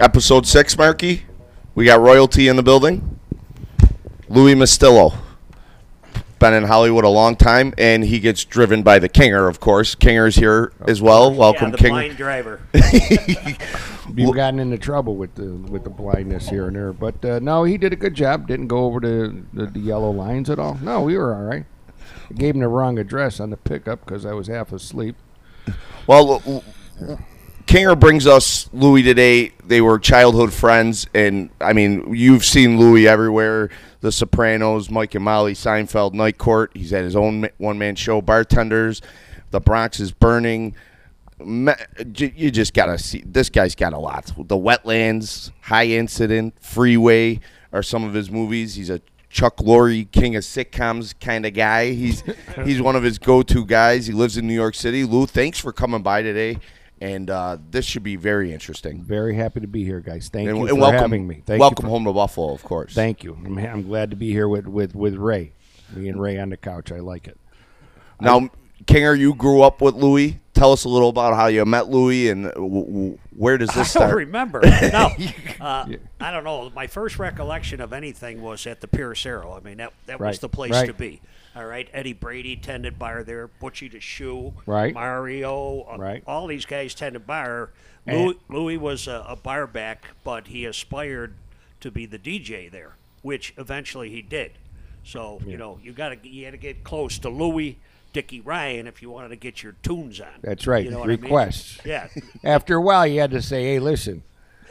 Episode six, Marky. We got royalty in the building. Louis Mustillo. Been in Hollywood a long time, and he gets driven by the Kinger, of course. Kinger's here as well. Welcome, yeah, the Kinger. blind driver. You've gotten into trouble with the with the blindness here and there, but uh, no, he did a good job. Didn't go over the, the, the yellow lines at all. No, we were all right. I gave him the wrong address on the pickup because I was half asleep. Well, Kinger brings us Louis today. They were childhood friends, and I mean, you've seen Louis everywhere. The Sopranos, Mike and Molly, Seinfeld, Night Court. He's had his own one man show, Bartenders. The Bronx is burning. You just gotta see. This guy's got a lot. The Wetlands, High Incident, Freeway are some of his movies. He's a Chuck Lorre, king of sitcoms kind of guy. He's he's one of his go-to guys. He lives in New York City. Lou, thanks for coming by today, and uh, this should be very interesting. Very happy to be here, guys. Thank And, you and for welcome, having me. Thank welcome you for, home to Buffalo, of course. Thank you. I'm, I'm glad to be here with, with, with Ray. Me and Ray on the couch. I like it. now, Kinger, you grew up with Louis. Tell us a little about how you met Louis and w- w- where does this I don't remember. No, uh, I don't know. My first recollection of anything was at the Pierce Arrow. I mean, that that was the place right. to be. All right, Eddie Brady tended bar there. Butchie the Shoe, Right. Mario, uh, Right. All these guys tended bar. And- Louis, Louis was a, a bar back, but he aspired to be the DJ there, which eventually he did. So you know, you got to you had to get close to Louis. Dickie Ryan, if you wanted to get your tunes on. That's right. You know what I mean? Requests. Yeah. After a while, you had to say, "Hey, listen,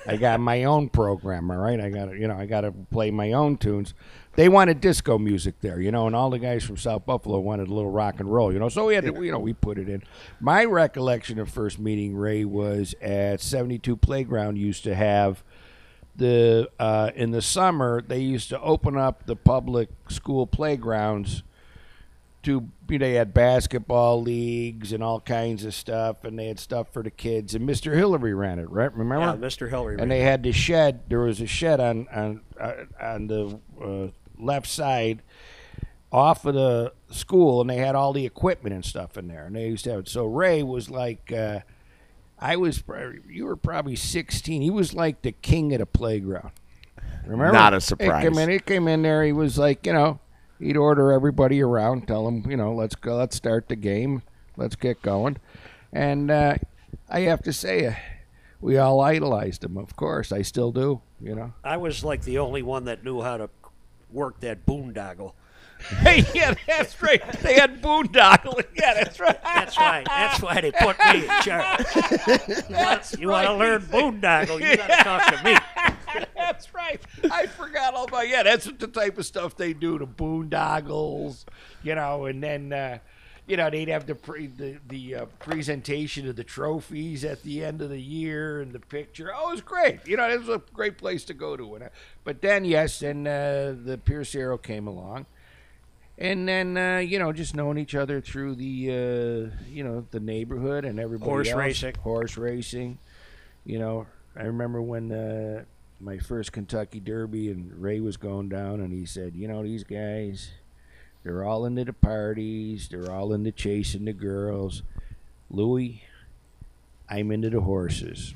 I got my own program. All right, I got to, you know, I got to play my own tunes." They wanted disco music there, you know, and all the guys from South Buffalo wanted a little rock and roll, you know. So we had to, you know, we put it in. My recollection of first meeting Ray was at 72 Playground. Used to have the uh, in the summer they used to open up the public school playgrounds to you know, they had basketball leagues and all kinds of stuff, and they had stuff for the kids. And Mr. Hillary ran it, right? Remember? Yeah, Mr. Hillary. And they had the shed. There was a shed on on uh, on the uh, left side, off of the school, and they had all the equipment and stuff in there. And they used to have it. So Ray was like, uh, I was. prob- You were probably sixteen. He was like the king of the playground. Remember? Not a He surprise. came in. He came in there. He was like, you know, he'd order everybody around, tell them, you know, let's go, let's start the game, let's get going, and uh, I have to say, uh, we all idolized him. Of course, I still do. You know. I was like the only one that knew how to work that boondoggle. Hey, yeah, that's right. They had boondoggle. Yeah, that's right. That's why. That's why they put me in charge. You want, you want to learn boondoggle? You got to talk to me. That's right. I about yeah. That's what the type of stuff they do to boondoggles, you know. And then uh, you know they'd have the pre, the the uh, presentation of the trophies at the end of the year and the picture. Oh, it was great. You know, it was a great place to go to. And, uh, but then yes, and uh, the Pierce Arrow came along. And then uh, you know, just knowing each other through the uh, you know the neighborhood and everybody Horse else. racing. horse racing. You know, I remember when uh, my first Kentucky Derby and Ray was going down, and he said, "You know, these guys, they're all into the parties, they're all into chasing the girls. Louis, I'm into the horses.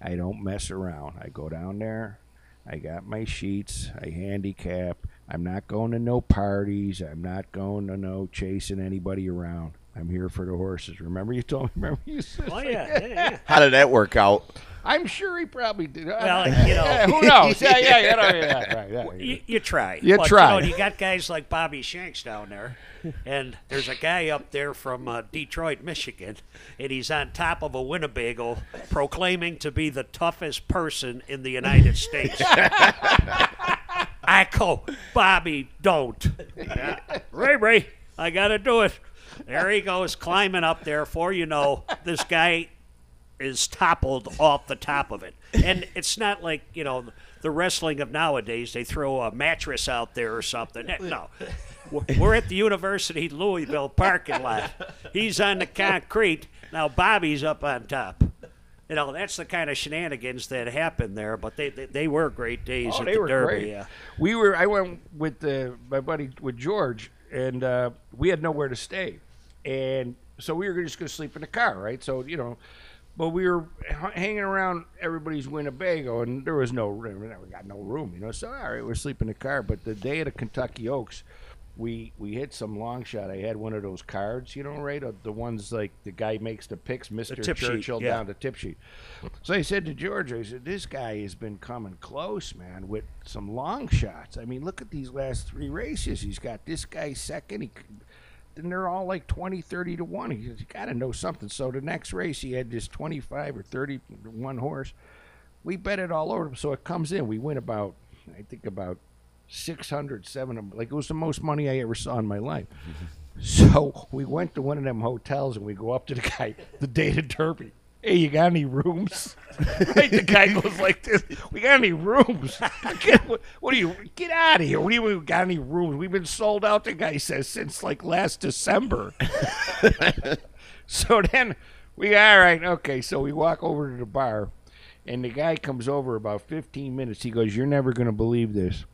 I don't mess around. I go down there, I got my sheets, I handicap. I'm not going to no parties. I'm not going to no chasing anybody around. I'm here for the horses. Remember you told me. Remember you said. Oh yeah, yeah, yeah. How did that work out? I'm sure he probably did. Well, you know. Who knows? Yeah, yeah, yeah, yeah, yeah, right, yeah. You, you try. You but, try. You, know, you got guys like Bobby Shanks down there, and there's a guy up there from uh, Detroit, Michigan, and he's on top of a Winnebago proclaiming to be the toughest person in the United States. I go, Bobby, don't. Yeah. Ray Ray, I got to do it. There he goes, climbing up there. For you know, this guy is toppled off the top of it. And it's not like, you know, the wrestling of nowadays, they throw a mattress out there or something. No. We're- at the University Louisville parking lot. He's on the concrete. Now Bobby's up on top. You know, that's the kind of shenanigans that happened there, but they they, they were great days Oh, at the Derby. great. Yeah. We were. I went with uh, my buddy with George, and uh, we had nowhere to stay, and so we were just going to sleep in the car, right? So you know, but we were h- hanging around everybody's Winnebago, and there was no room. We got no room, you know. So all right, we're sleeping in the car. But the day of the Kentucky Oaks, we we hit some long shot. I had one of those cards, you know, right? Uh, The ones like the guy makes the picks, Mister tip sheet, Churchill yeah. down the tip sheet. So I said to George, I said, "This guy has been coming close, man, with some long shots. I mean, look at these last three races. He's got this guy second. He, and they're all like 20, 30 to 1. He says, you got to know something. So the next race, he had this 25 or 30 to 1 horse. We bet it all over him. So it comes in. We win about, I think, about 600, 700. Like, it was the most money I ever saw in my life. So we went to one of them hotels and we go up to the guy the day Derby hey, you got any rooms? like the guy goes like this, we got any rooms? Get, what, do you, get out of here. What do you, we got any rooms? We've been sold out, the guy says, since like last December. so then we, all right, okay. So we walk over to the bar and the guy comes over about 15 minutes. He goes, you're never going to believe this.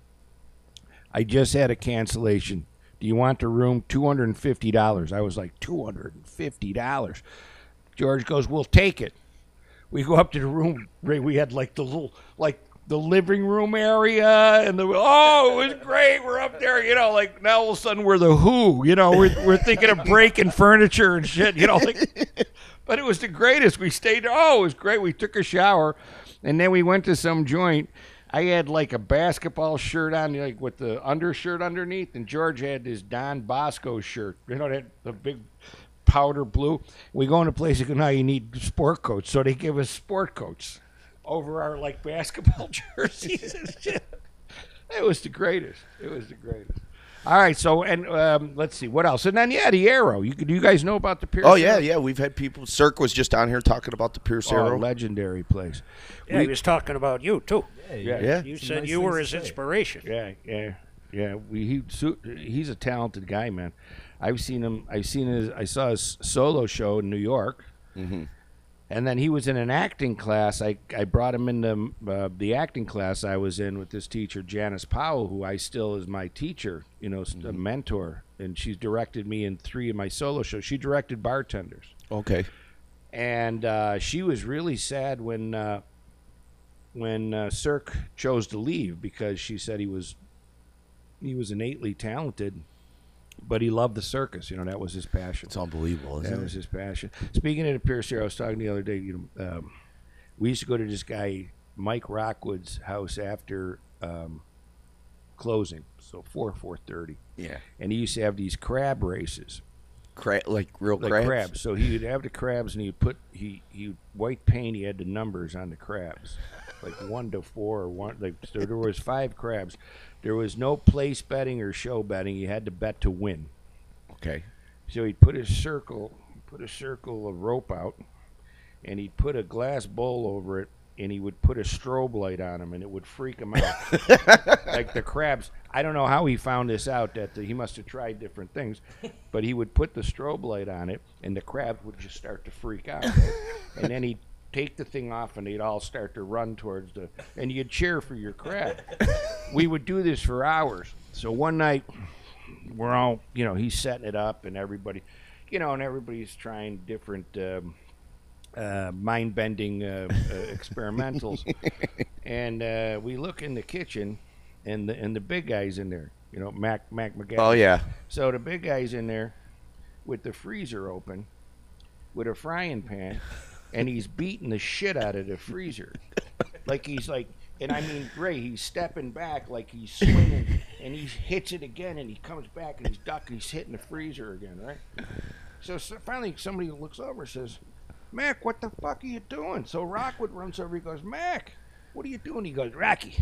I just had a cancellation. Do you want the room? $250. I was like, $250. George goes, "We'll take it." We go up to the room. Ray, we had like the little, like the living room area, and the oh, it was great. We're up there, you know. Like now, all of a sudden, we're the Who. You know, we're we're thinking of breaking furniture and shit. You know, like. But it was the greatest. We stayed. Oh, it was great. We took a shower, and then we went to some joint. I had like a basketball shirt on, like with the undershirt underneath, and George had this Don Bosco shirt. You know that the big powder blue. We go into places, place. They go, now you need sport coats, so they give us sport coats over our like basketball jerseys. It was the greatest. It was the greatest. All right, so and um, let's see what else, and then yeah, the arrow. You do you guys know about the Pierce? Oh yeah, Arrow? yeah. We've had people. Cirque was just on here talking about the Pierce Oh, Arrow. legendary place. Yeah, he was talking about you too. Yeah, yeah. You said nice you were his inspiration. Yeah, yeah, yeah. We, he he's a talented guy, man. I've seen him. I've seen his. I saw his solo show in New York, and then he was in an acting class. I I brought him into uh, the acting class I was in with this teacher Janice Powell, who I still is my teacher. You know, a mentor, and she's directed me in three of my solo shows. She directed Bartenders Okay. and uh, she was really sad when uh, when uh, Cirque chose to leave because she said he was he was innately talented, but he loved the circus. You know that was his passion. It's unbelievable, That isn't was it? his passion. Speaking of the Pierce here, I was talking the other day. You know, um, we used to go to this guy Mike Rockwood's house after um, closing, so four four thirty, Yeah. and he used to have these crab races Cra- like real like crabs. crabs. So he would have the crabs, and he would put he he white paint. He had the numbers on the crabs, like one to four or one. Like so there was five crabs. There was no place betting or show betting. You had to bet to win. Okay. So he'd put a circle, put a circle of rope out, and he'd put a glass bowl over it, and he would put a strobe light on him, and it would freak him out. like the crabs. I don't know how he found this out. That the, he must have tried different things, but he would put the strobe light on it, and the crabs would just start to freak out, and then he'd take the thing off, and they'd all start to run towards the, and you'd cheer for your crab. we would do this for hours. So one night, we're all, you know, he's setting it up, and everybody, you know, and everybody's trying different. Um, uh, mind-bending uh, uh, experimentals, and uh, we look in the kitchen, and the and the big guy's in there. You know, Mac Mac McGee. Oh yeah. So the big guy's in there with the freezer open, with a frying pan, and he's beating the shit out of the freezer, like he's like. And I mean, Ray, he's stepping back like he's swinging, and he hits it again, and he comes back and he's ducking, he's hitting the freezer again, right? So, so finally, somebody looks over and says, Mac, what the fuck are you doing? So Rockwood runs over. He goes, Mac, what are you doing? He goes, Rocky,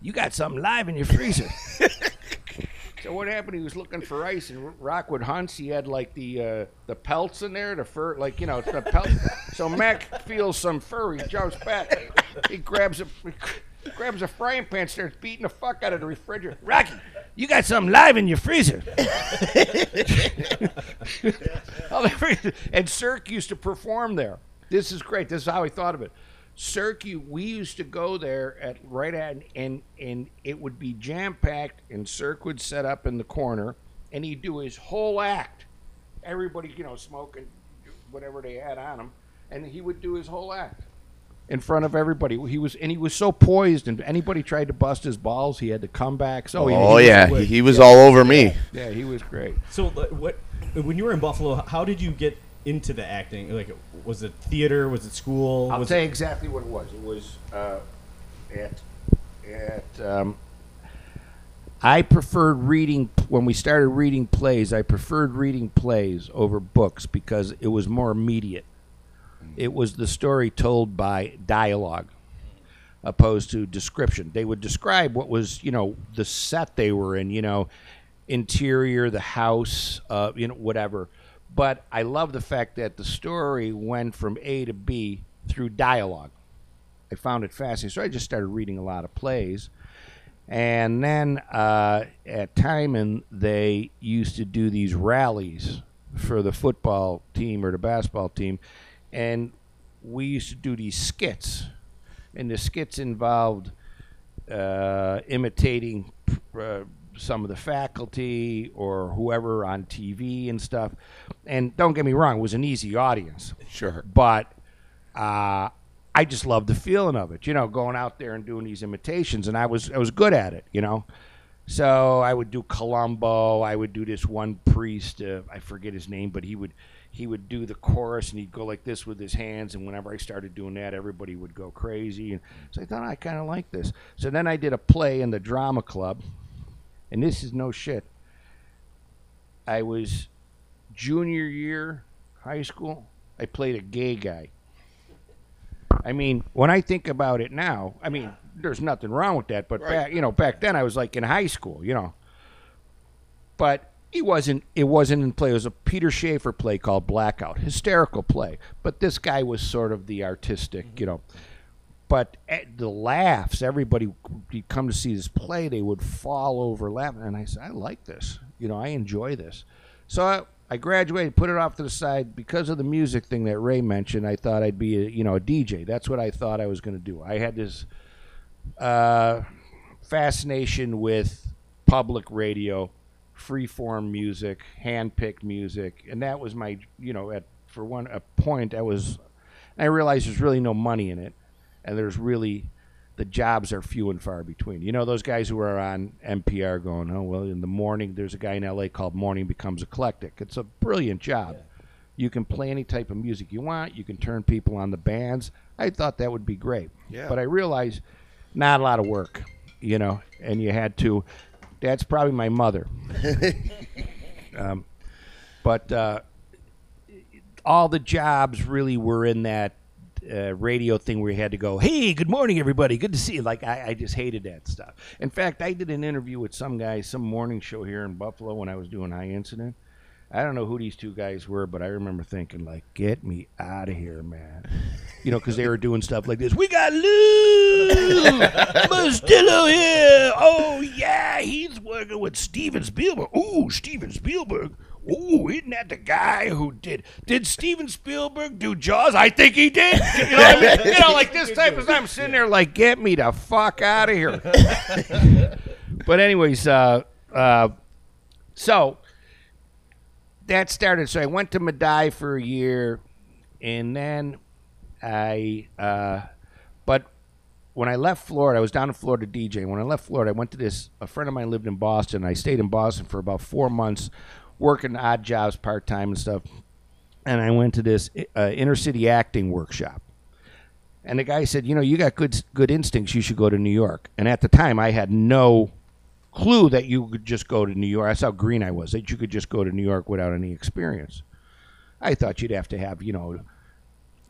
you got something live in your freezer. so what happened? He was looking for ice, and Rockwood hunts. He had like the uh, the pelts in there, the fur, like you know, the pelts. So Mac feels some fur. He jumps back. He grabs a he grabs a frying pan, starts beating the fuck out of the refrigerator. Rocky, you got something live in your freezer. And Cirque used to perform there. This is great. This is how I thought of it. Cirque, we used to go there at right at and and it would be jam packed, and Cirque would set up in the corner, and he'd do his whole act everybody, you know, smoking whatever they had on him, and he would do his whole act in front of everybody. He was and he was so poised, and anybody tried to bust his balls, he had to come back. So he- he Oh was yeah, he, he was all over me. yeah, he was great. So uh, what? When you were in Buffalo, how did you get into the acting? Like, was it theater? Was it school? I'll was tell you exactly what it was. It was uh, at at. Um, I preferred reading when we started reading plays. I preferred reading plays over books because it was more immediate. It was the story told by dialogue, opposed to description. They would describe what was, you know, the set they were in, you know, interior, the house, uh, you know, whatever. But I love the fact that the story went from A to B through dialogue. I found it fascinating. So I just started reading a lot of plays. And then uh, at Timon, they used to do these rallies for the football team or the basketball team. And we used to do these skits. And the skits involved uh, imitating uh, some of the faculty or whoever on TV and stuff. And don't get me wrong, it was an easy audience Sure. but uh, I just loved the feeling of it. You know, going out there and doing these imitations, and I was I was good at it. You know, so I would do Columbo. I would do this one priest. Uh, I forget his name, but he would he would do the chorus and he'd go like this with his hands. And whenever I started doing that, everybody would go crazy. And so I thought I kind of like this. So then I did a play in the drama club, and this is no shit. I was junior year high school. I played a gay guy. I mean, when I think about it now, I mean, there's nothing wrong with that. But back, you know, back then I was like in high school, you know. But he wasn't. It wasn't in play. It was a Peter Shaffer play called Blackout, hysterical play. But this guy was sort of the artistic, you know. But at the laughs, everybody would come to see this play. They would fall over laughing, and I said, "I like this. You know, I enjoy this." So I, I graduated, put it off to the side because of the music thing that Ray mentioned. I thought I'd be, a, you know, a DJ. That's what I thought I was going to do. I had this uh, fascination with public radio, freeform music, hand-picked music, and that was my, you know, at for one a point I was, I realized there's really no money in it, and there's really the jobs are few and far between. You know, those guys who are on NPR going, oh, well, in the morning, there's a guy in LA called Morning Becomes Eclectic. It's a brilliant job. You can play any type of music you want, you can turn people on the bands. I thought that would be great. Yeah. But I realized not a lot of work, you know, and you had to. That's probably my mother. um, but uh, all the jobs really were in that uh, radio thing where you had to go, "Hey, good morning, everybody. Good to see you." Like I, I just hated that stuff. In fact, I did an interview with some guy, some morning show here in Buffalo when I was doing High Incident. I don't know who these two guys were, but I remember thinking, like, "Get me out of here, man!" You know, because they were doing stuff like this. We got Lou Mustillo here. Oh yeah, he's working with Steven Spielberg. Ooh, Steven Spielberg. Ooh, isn't that the guy who did did Steven Spielberg do Jaws? I think he did. You know, what I mean? you know, like this type of stuff. I'm sitting there like, get me the fuck out of here. but anyways, uh, uh, so that started. So I went to Medaille for a year, and then I. Uh, when I left Florida, I was down in Florida DJ. When I left Florida, I went to this. A friend of mine lived in Boston. I stayed in Boston for about four months, working odd jobs, part time and stuff. And I went to this uh, inner city acting workshop. And the guy said, "You know, you got good good instincts. You should go to New York." And at the time, I had no clue that you could just go to New York. That's how green I was. That you could just go to New York without any experience. I thought you'd have to have, you know,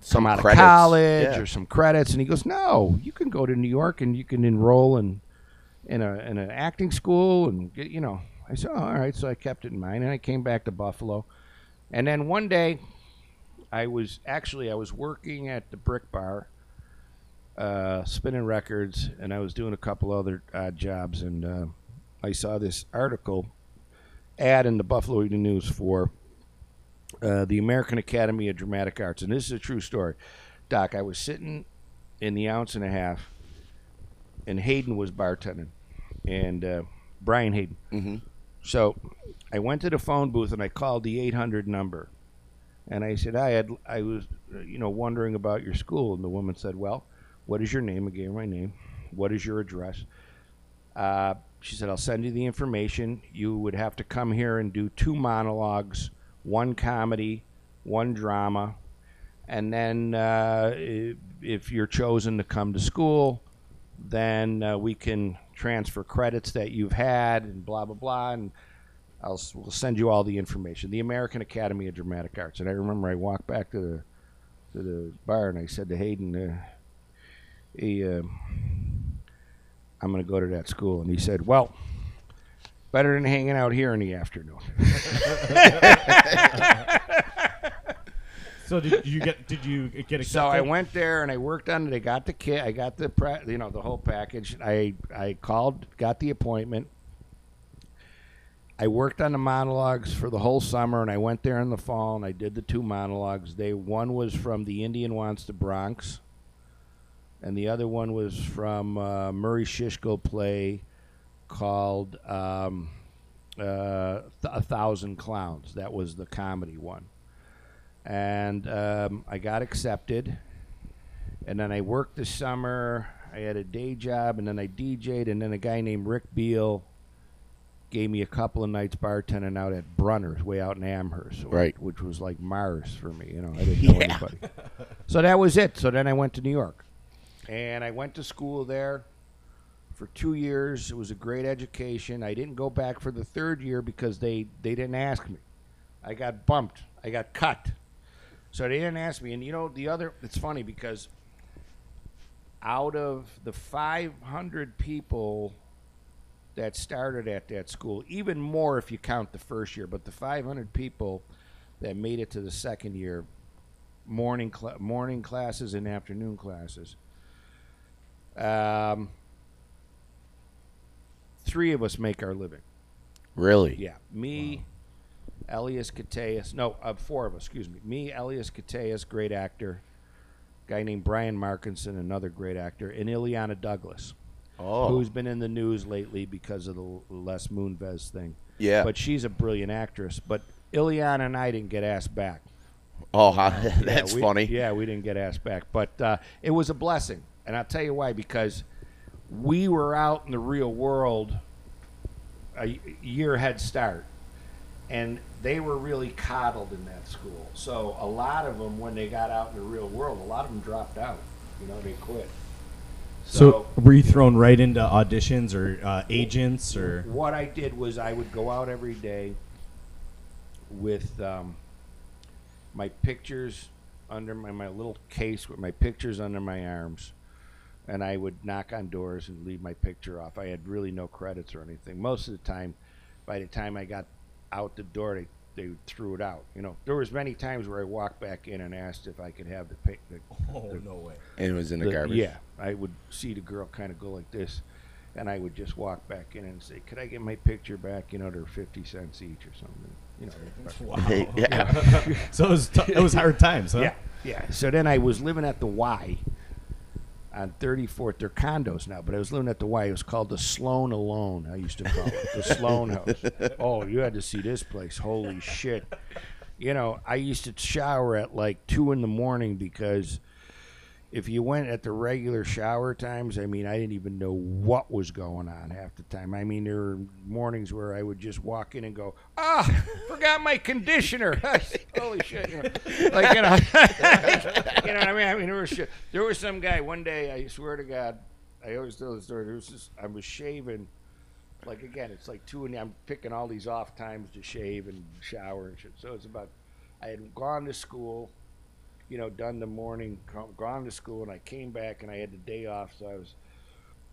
Some out credits, of college yeah. or some credits. And he goes, "No, you can go to New York and you can enroll in in a in an acting school and get, you know." I said, oh, "All right." So I kept it in mind, and I came back to Buffalo. And then one day, I was actually I was working at the Brick Bar, uh, spinning records, and I was doing a couple other odd jobs, and uh, I saw this article ad in the Buffalo Evening News for uh, the American Academy of Dramatic Arts, and this is a true story. Doc, I was sitting in the ounce and a half, and Hayden was bartending, and uh, Brian Hayden. Mhm. So I went to the phone booth and I called the 800 number. And I said, I had, I was, uh, you know, wondering about your school. And the woman said, Well, what is your name? I gave her my name. What is your address? Uh, she said, I'll send you the information. You would have to come here and do two monologues, one comedy, one drama. And then uh, if, you're chosen to come to school, then uh, we can transfer credits that you've had and blah, blah, blah. And I'll we'll send you all the information. The American Academy of Dramatic Arts. And I remember I walked back to the to the bar and I said to Hayden, uh, "Hey, uh, I'm going to go to that school." And he said, "Well, better than hanging out here in the afternoon." So did you get did you get accepted? So I went there and I worked on it. I got the kit. I got the pre- you know the whole package. I I called, got the appointment. I worked on the monologues for the whole summer, and I went there in the fall and I did the two monologues. They one was from the Indian Wants the Bronx, and the other one was from uh, Murray Schisgal play called um, uh, Th- A Thousand Clowns. That was the comedy one and um, I got accepted. And then I worked the summer. I had a day job, and then I DJ'd. And then a guy named Rick Beal gave me a couple of nights bartending out at Brunner's, way out in Amherst, Right. Which was like Mars for me. You know, I didn't know Yeah. anybody. So that was it. So then I went to New York, and I went to school there for two years. It was a great education. I didn't go back for the third year because they they didn't ask me. I got bumped. I got cut. So they didn't ask me. And you know, the other, it's funny because out of the 500 people that started at that school, even more if you count the first year, but the 500 people that made it to the second year, morning cl- morning classes and afternoon classes. Um, three of us make our living. Really? Yeah, me, Elias Koteas. No, uh, four of us. Excuse me. Me, Elias Koteas, great actor. Guy named Brian Markinson, another great actor, and Illeana Douglas, Oh. who's been in the news lately because of the Les Moonves thing. yeah. But she's a brilliant actress. But Illeana and I didn't get asked back. oh, how, Yeah, that's we- funny. Yeah, we didn't get asked back, but uh, it was a blessing, and I'll tell you why. Because we were out in the real world a year head start, and they were really coddled in that school. So a lot of them, when they got out in the real world, a lot of them dropped out. You know, they quit. So were you thrown right into auditions or uh, agents or? What I did was I would go out every day with um, my pictures under my, my little case with my pictures under my arms, and I would knock on doors and leave my picture off. I had really no credits or anything. Most of the time, by the time I got out the door, they they threw it out. You know, there was many times where I walked back in and asked if I could have the, pic- the Oh no way! And it was in the, the- garbage. Yeah, I would see the girl kind of go like this, and I would just walk back in and say, "Could I get my picture back?" You know, they're fifty cents each or something. You know. Wow. yeah. So it was t- it was hard times, huh? Yeah, yeah. So then I was living at the Y on 34th. They're condos now, but I was living at the Y. It was called the Sloan Alone. I used to call it the Sloan House. Oh, you had to see this place. Holy shit! You know, I used to shower at like two in the morning because if you went at the regular shower times, I mean, I didn't even know what was going on half the time. I mean, there were mornings where I would just walk in and go, "Ah, forgot my conditioner." Holy shit! You know, like you know, you know what I mean. I mean, there was sh- there was some guy one day. I swear to God, I always tell the story. There was this. I was shaving. Like again, it's like two and I'm picking all these off times to shave and shower and shit. So it's about. I had gone to school you know, done the morning, gone to school, and I came back and I had the day off, so I was,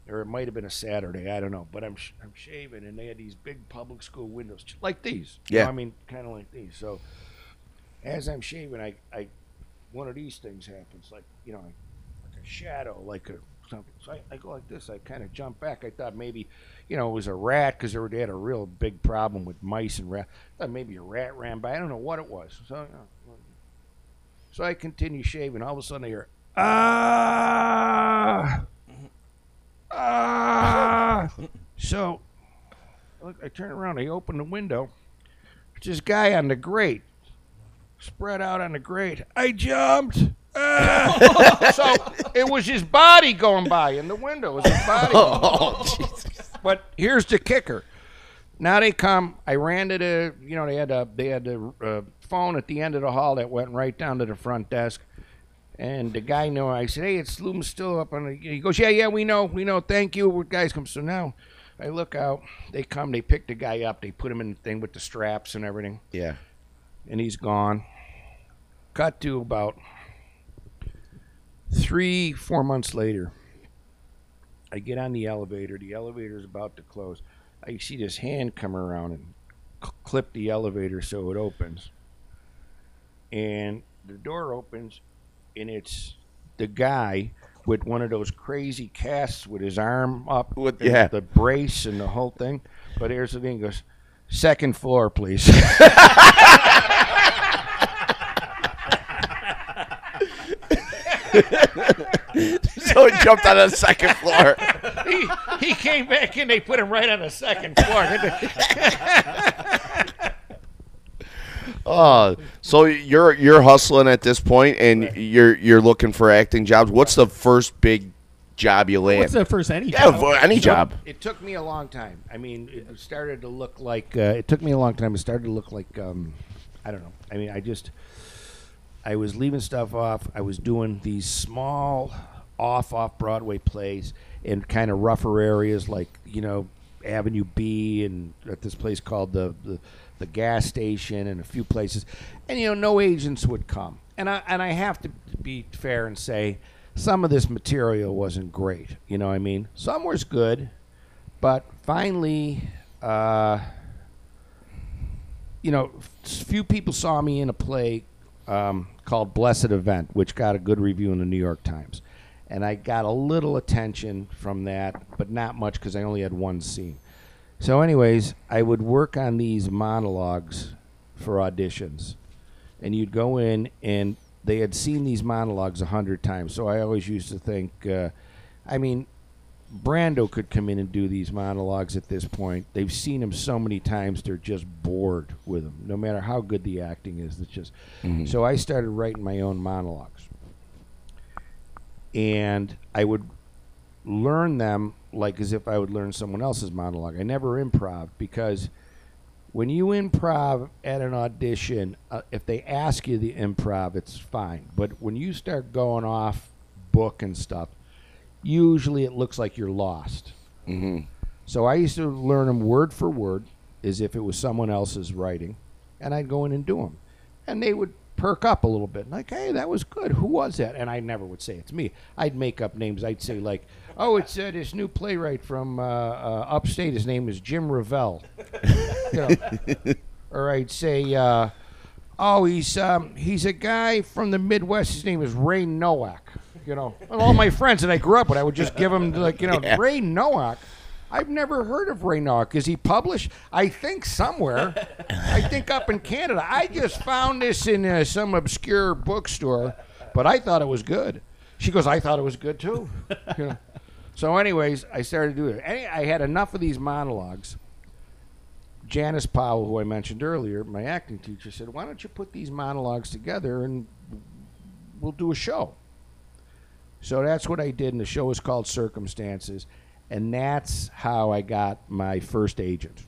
or it might have been a Saturday, I don't know, but I'm sh- I'm shaving, and they had these big public school windows like these. you know, Yeah. I mean, kind of like these. So as I'm shaving, I, I one of these things happens, like you know, like a shadow, like a something. So I, I go like this. I kind of jump back. I thought maybe, you know, it was a rat because they had a real big problem with mice and rat. I thought maybe a rat ran by. I don't know what it was. So. You know, so I continue shaving. All of a sudden, I hear, ah, ah. So look, I turn around. I open the window. It's this guy on the grate, spread out on the grate. I jumped. Ah! so it was his body going by in the window. It was his body. Oh, Jesus. But here's the kicker. Now they come. I ran to the, you know, they had a they had a uh, phone at the end of the hall that went right down to the front desk, and the guy knew. I said, "Hey, it's Sloom still up on." The, he goes, "Yeah, yeah, we know, we know. Thank you." We Guys come. So now, I look out. They come. They pick the guy up. They put him in the thing with the straps and everything, Yeah. And he's gone. Got to about three, four months later. I get on the elevator. The elevator is about to close. I see this hand come around and cl- clip the elevator so it opens. And the door opens, and it's the guy with one of those crazy casts with his arm up, With- yeah. the brace and the whole thing. But here's the thing: he goes, second floor, please. So he jumped on the second floor. he, he came back in. They put him right on the second floor. Oh, so you're you're hustling at this point, and you're you're looking for acting jobs. What's the first big job you land? What's the first any yeah, job? vo- any job. It took me a long time. I mean, it started to look like. Uh, it took me a long time. It started to look like. Um, I don't know. I mean, I just. I was leaving stuff off. I was doing these small, off off Broadway plays in kind of rougher areas, like you know Avenue B, and at this place called the the, the gas station, and a few places. And you know, no agents would come. And I and I have to be fair and say, some of this material wasn't great. You know, I mean, some was good, but finally. Uh, you know, few people saw me in a play um, called Blessed Event, which got a good review in the New York Times. And I got a little attention from that, but not much because I only had one scene. So, anyways, I would work on these monologues for auditions. And you'd go in, and they had seen these monologues a hundred times. So I always used to think, uh, I mean, Brando could come in and do these monologues at this point. They've seen him so many times; they're just bored with him. No matter how good the acting is, it's just. So I started writing my own monologues, and I would learn them like as if I would learn someone else's monologue. I never improv because when you improv at an audition, uh, if they ask you the improv, it's fine. But when you start going off book and stuff, usually it looks like you're lost. hmm So I used to learn them word for word as if it was someone else's writing, and I'd go in and do them. And they would perk up a little bit, like, hey, that was good. Who was that? And I never would say it's me. I'd make up names. I'd say, like, oh, it's uh, this new playwright from uh, uh, upstate. His name is Jim Revell. you know. Or I'd say, uh, oh, he's um, he's a guy from the Midwest. His name is Ray Nowak. You know, all my friends that I grew up with, I would just give them like, you know, Yeah. Ray Nowak. I've never heard of Ray Nowak. Is he published? I think somewhere. I think up in Canada. I just found this in uh, some obscure bookstore, but I thought it was good. She goes, I thought it was good too. You know. So, anyways, I started doing it. Any- I had enough of these monologues. Janice Powell, who I mentioned earlier, my acting teacher, said, "Why don't you put these monologues together and we'll do a show?" So that's what I did, and the show was called Circumstances, and that's how I got my first agent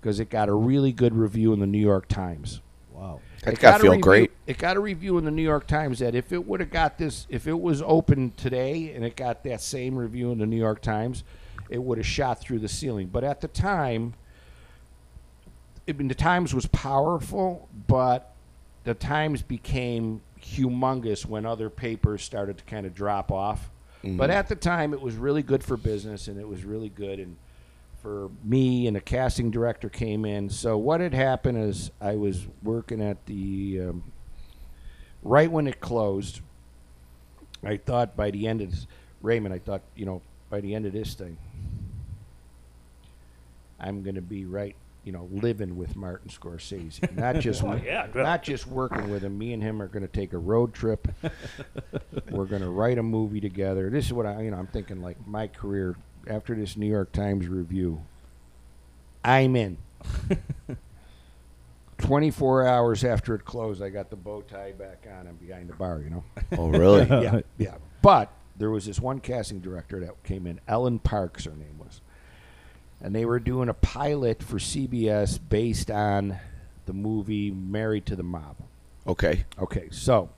because it got a really good review in the New York Times. Wow. That's It got got to a feel review- great. It got a review in the New York Times that if it would have got this, if it was open today and it got that same review in the New York Times, it would have shot through the ceiling. But at the time, I mean, the Times was powerful, but the Times became humongous when other papers started to kind of drop off. But at the time, it was really good for business, and it was really good and for me. And a casting director came in. So what had happened is I was working at the um, right when it closed. I thought by the end of this, Raymond, I thought you know by the end of this thing, I'm going to be right, you know, living with Martin Scorsese, not just oh, yeah. not just working with him. Me and him are going to take a road trip. We're going to write a movie together. This is what I, you know, I'm thinking like my career after this New York Times review. I'm in. 24 hours after it closed, I got the bow tie back on and behind the bar, you know? Oh, really? yeah, yeah. But there was this one casting director that came in, Ellen Parks, her name was. And they were doing a pilot for CBS based on the movie Married to the Mob. okay. Okay, so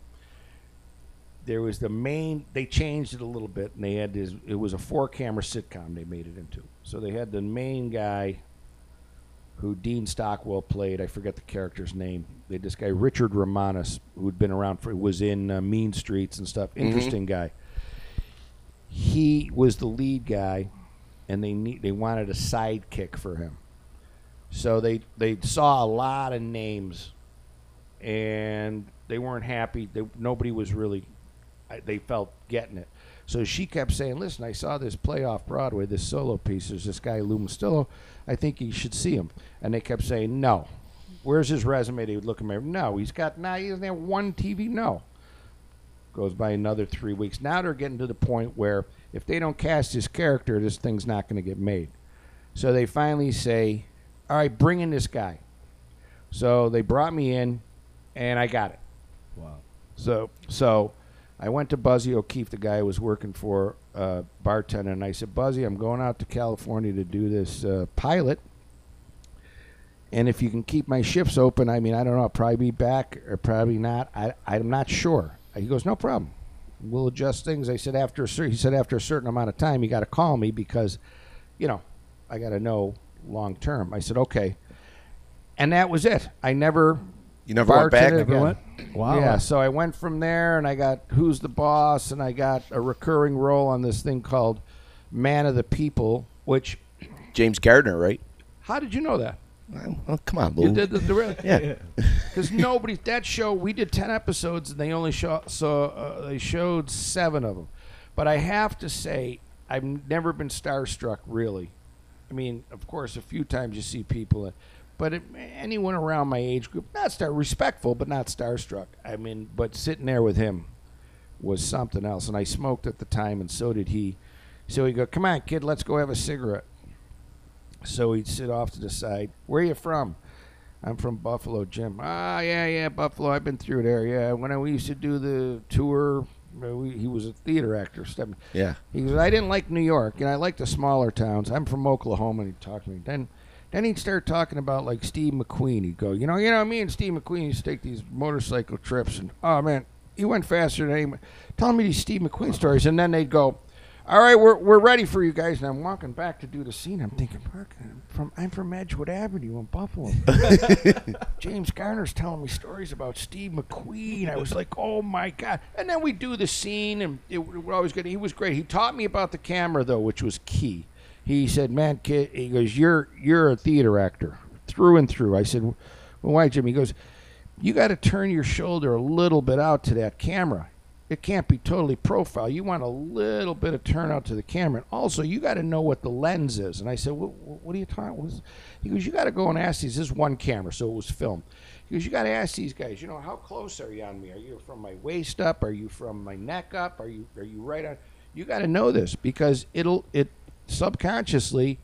there was the main. They changed it a little bit, and they had this. It was a four-camera sitcom. They made it into. So they had the main guy, who Dean Stockwell played. I forget the character's name. They had this guy Richard Romanus, who'd been around for was in uh, Mean Streets and stuff. Interesting guy. He was the lead guy, and they need they wanted a sidekick for him. So they they saw a lot of names and they weren't happy. They, nobody was really, they felt getting it. So she kept saying, "Listen, I saw this play off Broadway, this solo piece. There's this guy Lou Mustillo. I think you should see him." And they kept saying, "No." Where's his resume? They would look at me. No, he's got. Now he doesn't have one TV. No. Goes by another three weeks. Now they're getting to the point where if they don't cast his character, this thing's not going to get made. So they finally say, "All right, bring in this guy." So they brought me in, and I got it. Wow. So so I went to Buzzy O'Keefe, the guy I was working for, uh, bartender, and I said, Buzzy, I'm going out to California to do this uh, pilot. And if you can keep my shifts open, I mean, I don't know, I'll probably be back or probably not. I, I'm not sure. He goes, no problem. We'll adjust things. I said, after a cer- he said, after a certain amount of time, you got to call me because, you know, I got to know long term. I said, okay. And that was it. I never You never went back? Never again. went? Wow. Yeah, so I went from there and I got Who's the Boss and I got a recurring role on this thing called Man of the People, which James Garner, right? how did you know that? Well, come on, Lou. You did the, real Yeah. because nobody that show we did 10 episodes and they only show so uh, they showed 7 of them. But I have to say I've never been starstruck really. I mean, of course a few times you see people but it, anyone around my age group not star respectful but not starstruck. I mean, but sitting there with him was something else and I smoked at the time and so did he. So he go, "Come on, kid, let's go have a cigarette." So he'd sit off to the side. Where you from? I'm from Buffalo, Jim. Ah, yeah, yeah, Buffalo. I've been through there. Yeah, when I, we used to do the tour, we, he was a theater actor. Step- Yeah. He goes, I didn't like New York, and I like the smaller towns. I'm from Oklahoma, and he'd talk to me. Then, then he'd start talking about like Steve McQueen. He'd go, you know, you know, me and Steve McQueen used to take these motorcycle trips, and oh man, he went faster than anyone. Telling me these Steve McQueen stories, and then they'd go, all right, we're, we're ready for you guys. And I'm walking back to do the scene. I'm thinking, "Fuck, I'm from I'm from Edgewood Avenue in Buffalo. James Garner's telling me stories about Steve McQueen. I was like, oh my god! And then we do the scene, and it, we're always good. He was great. He taught me about the camera though, which was key. He said, "Man, kid," he goes, "You're you're a theater actor through and through." I said, "Well, why, Jim?" He goes, "You got to turn your shoulder a little bit out to that camera." It can't be totally profile. You want a little bit of turnout to the camera. And also, you got to know what the lens is. And I said, what, what are you talking? Is, he goes, you got to go and ask these. This is one camera, so it was filmed. He goes, you got to ask these guys. You know, how close are you on me? Are you from my waist up? Are you from my neck up? Are you are you right on? You got to know this because it'll it subconsciously.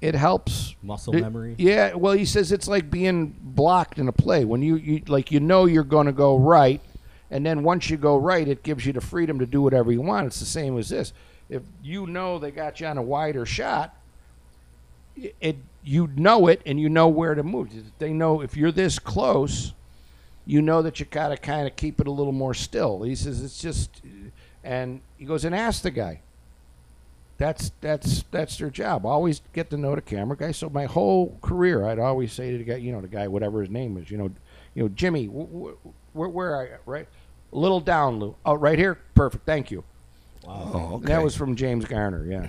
It helps Muscle it- memory. Yeah, well, he says it's like being blocked in a play when you, you like you know you're going to go right, and then once you go right, it gives you the freedom to do whatever you want. It's the same as this. If you know they got you on a wider shot, it, you know it and you know where to move. They know if you're this close, you know that you got to kind of keep it a little more still. He says it's just, and he goes and ask the guy. That's that's that's their job. Always get to know the camera guy. So my whole career, I'd always say to the guy, you know, the guy, whatever his name is, you know, you know, Jimmy, wh- wh- where where are you? Right, a little down, Lou. Oh, right here. Perfect. Thank you. Oh, okay. That was from James Garner. Yeah,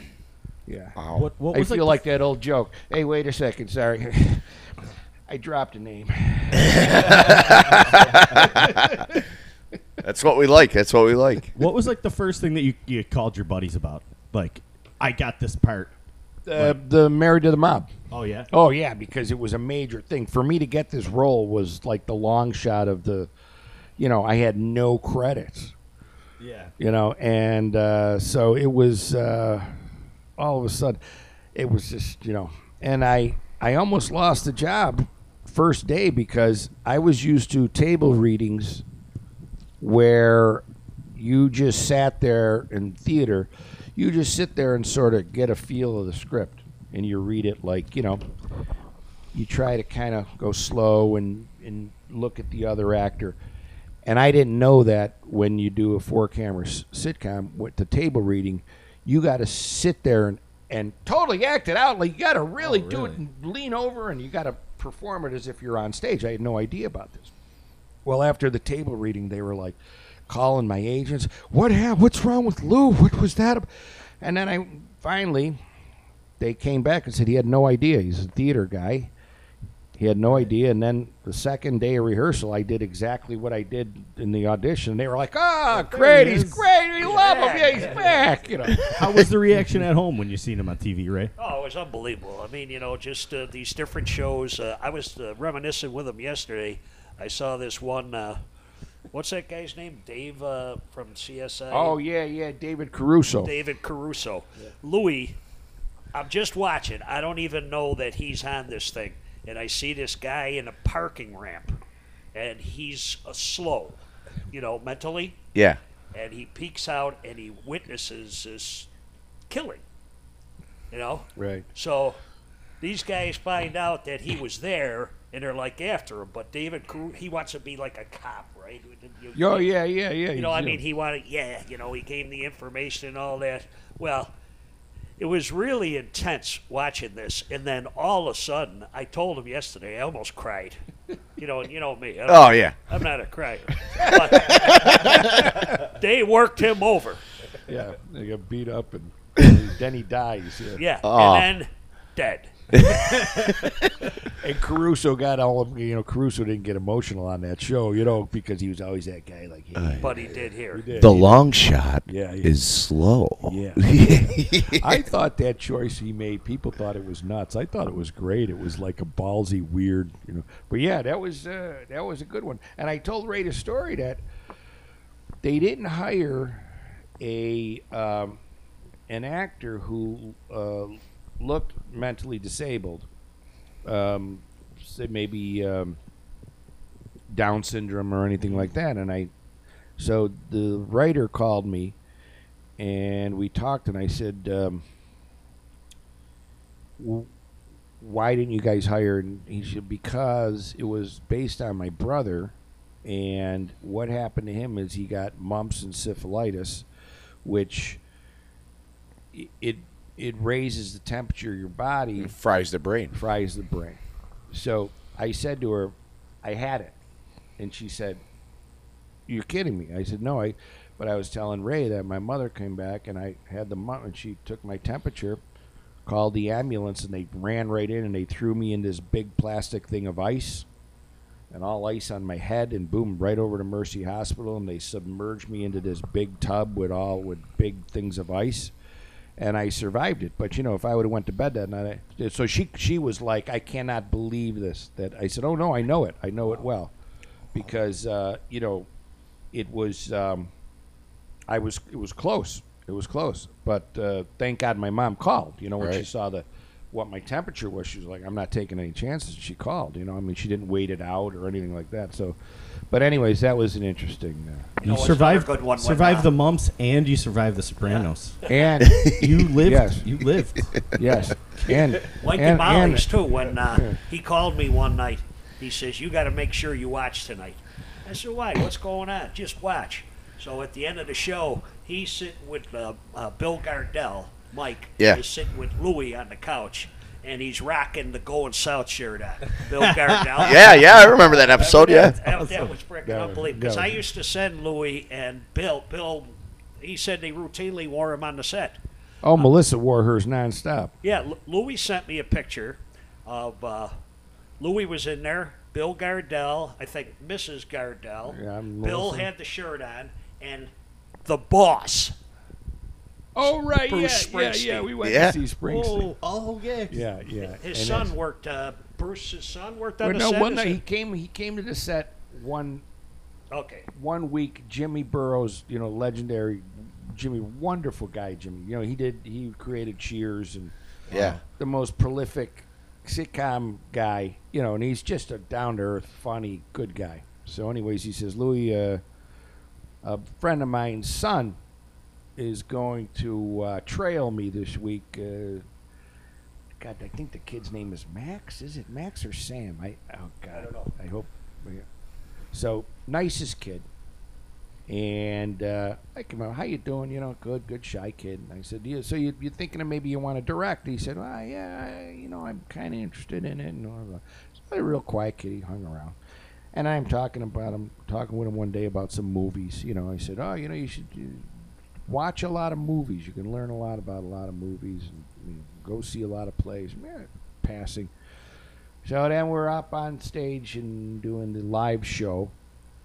yeah. Wow. What, what I was feel like, like, that old joke. Hey, wait a second. Sorry, I dropped a name. That's what we like. That's what we like. what was like the first thing that you, you called your buddies about? Like, I got this part. Uh, the Married to the Mob. Oh yeah. Oh yeah, because it was a major thing for me to get this role. Was like the long shot of the, you know, I had no credits, Yeah. you know, and uh, so it was uh, all of a sudden, it was just you know, and I I almost lost the job first day because I was used to table readings where you just sat there in theater, you just sit there and sort of get a feel of the script and you read it like, you know, you try to kind of go slow and, and look at the other actor. And I didn't know that when you do a four camera s- sitcom with the table reading, you got to sit there and, and totally act it out. Like you got to oh, really Oh, do it really? and lean over and you got to perform it as if you're on stage. I had no idea about this. Well, after the table reading, they were like calling my agents. What happened? What's wrong with Lou? What was that? ab-" And then I finally, they came back and said he had no idea. He's a theater guy. He had no idea. And then the second day of rehearsal, I did exactly what I did in the audition. They were like, "Ah, great! he He's great! We love him! Yeah, he's back!" You know. How was the reaction at home when you seen him on TV, Ray? Oh, it was unbelievable. I mean, you know, just uh, these different shows. Uh, I was uh, reminiscing with him yesterday. I saw this one. Uh, what's that guy's name? Dave uh, from CSI. Oh yeah, yeah, David Caruso. David Caruso. Louis, I'm just watching. I don't even know that he's on this thing. And I see this guy in a parking ramp, and he's uh, slow, you know, mentally. Yeah. And he peeks out and he witnesses this killing, you know. Right. So these guys find out that he was there, and they're like after him. But David, Caru- he wants to be like a cop, right? You- Oh yeah, yeah, yeah. you know, I he's, mean, he wanted, yeah, you know, he gave him the information and all that. Well, it was really intense watching this, and then all of a sudden, I told him yesterday, I almost cried. You know, you know me. I don't- Oh yeah. I'm not a crier, but they worked him over. yeah, they got beat up and then he dies. Yeah. Yeah, Oh. and then dead. And Caruso got all of you know. Caruso didn't get emotional on that show, you know, because he was always that guy. Like, hey, But he did here. he did. The long shot Yeah, yeah. is slow. Yeah. I thought that choice he made, people thought it was nuts. I thought it was great. It was like a ballsy, weird, you know. But yeah, that was uh, that was a good one. And I told Ray the story that they didn't hire a um, an actor who uh, looked mentally disabled, um, say maybe um, Down syndrome or anything like that. And I, so the writer called me and we talked and i said um, why didn't you guys hire and he said because it was based on my brother and what happened to him is he got mumps and encephalitis which it it raises the temperature of your body It Fries the brain. fries the brain. So I said to her, I had it. And she said, You're kidding me. I said, No, I but I was telling Ray that my mother came back and I had the mum and she took my temperature, called the ambulance and they ran right in and they threw me in this big plastic thing of ice and all ice on my head and boom right over to Mercy Hospital and they submerged me into this big tub with all with big things of ice and I survived it. But you know, if I would have went to bed that night, I, so she she was like, "I cannot believe this." That I said, "Oh no, I know it. I know it well," because uh, you know, it was um, I was it was close. It was close, but uh, thank God my mom called. You know, when she saw the what my temperature was, she was like, "I'm not taking any chances." She called. You know, I mean, she didn't wait it out or anything like that. So, but anyways, that was an interesting. Uh, You know, You it's survived, another good one when, survived uh, the mumps, and you survived the Sopranos. and You lived. Yes. You lived. yes, and Like and, the and too. When uh, he called me one night, he says, "You got to make sure you watch tonight." I said, "Why? What's going on? Just watch." So at the end of the show, he's sitting with uh, uh, Bill Gardell. Mike Yeah. is sitting with Louie on the couch, and he's rocking the Going South shirt on. Bill Gardell. Yeah, yeah, I remember that episode. Yeah. That, that was freaking That unbelievable. Because that I used to send Louis and Bill. Bill, he said they routinely wore him on the set. oh, Melissa wore hers nonstop. Yeah, Louis sent me a picture of uh, Louis was in there. Bill Gardell, I think Mrs. Gardell. Yeah, I'm Bill had the shirt on, and the boss. Oh right, Bruce yeah, yeah, yeah. We went Yeah. to see Springsteen. oh yeah. Yeah, yeah. His And son that's- worked. Uh, Bruce's son worked on Well, the no, set. one is night he it? came. He came to the set one Okay. one week. Jimmy Burrows, you know, legendary Jimmy, wonderful guy. Jimmy, you know, he did. He created Cheers and Yeah. the most prolific sitcom guy, you know, and he's just a down to earth, funny, good guy. So, anyways, he says, Louis, uh, a friend of mine's son is going to uh, trail me this week. Uh, God, I think the kid's name is Max. Is it Max or Sam? I oh God, I don't know. I hope. So nicest kid, and uh, I come out. How you doing? You know, good, good, shy kid. And I said, yeah. So you, you're thinking of maybe you want to direct? He said, well, yeah, I- you know, I'm kind of interested in it. And blah, blah, blah. So a real quiet kid. He hung around. And I'm talking about him, talking with him one day about some movies. You know, I said, "Oh, you know, you should watch a lot of movies. You can learn a lot about a lot of movies, and you know, go see a lot of plays." Yeah, passing. So then we're up on stage and doing the live show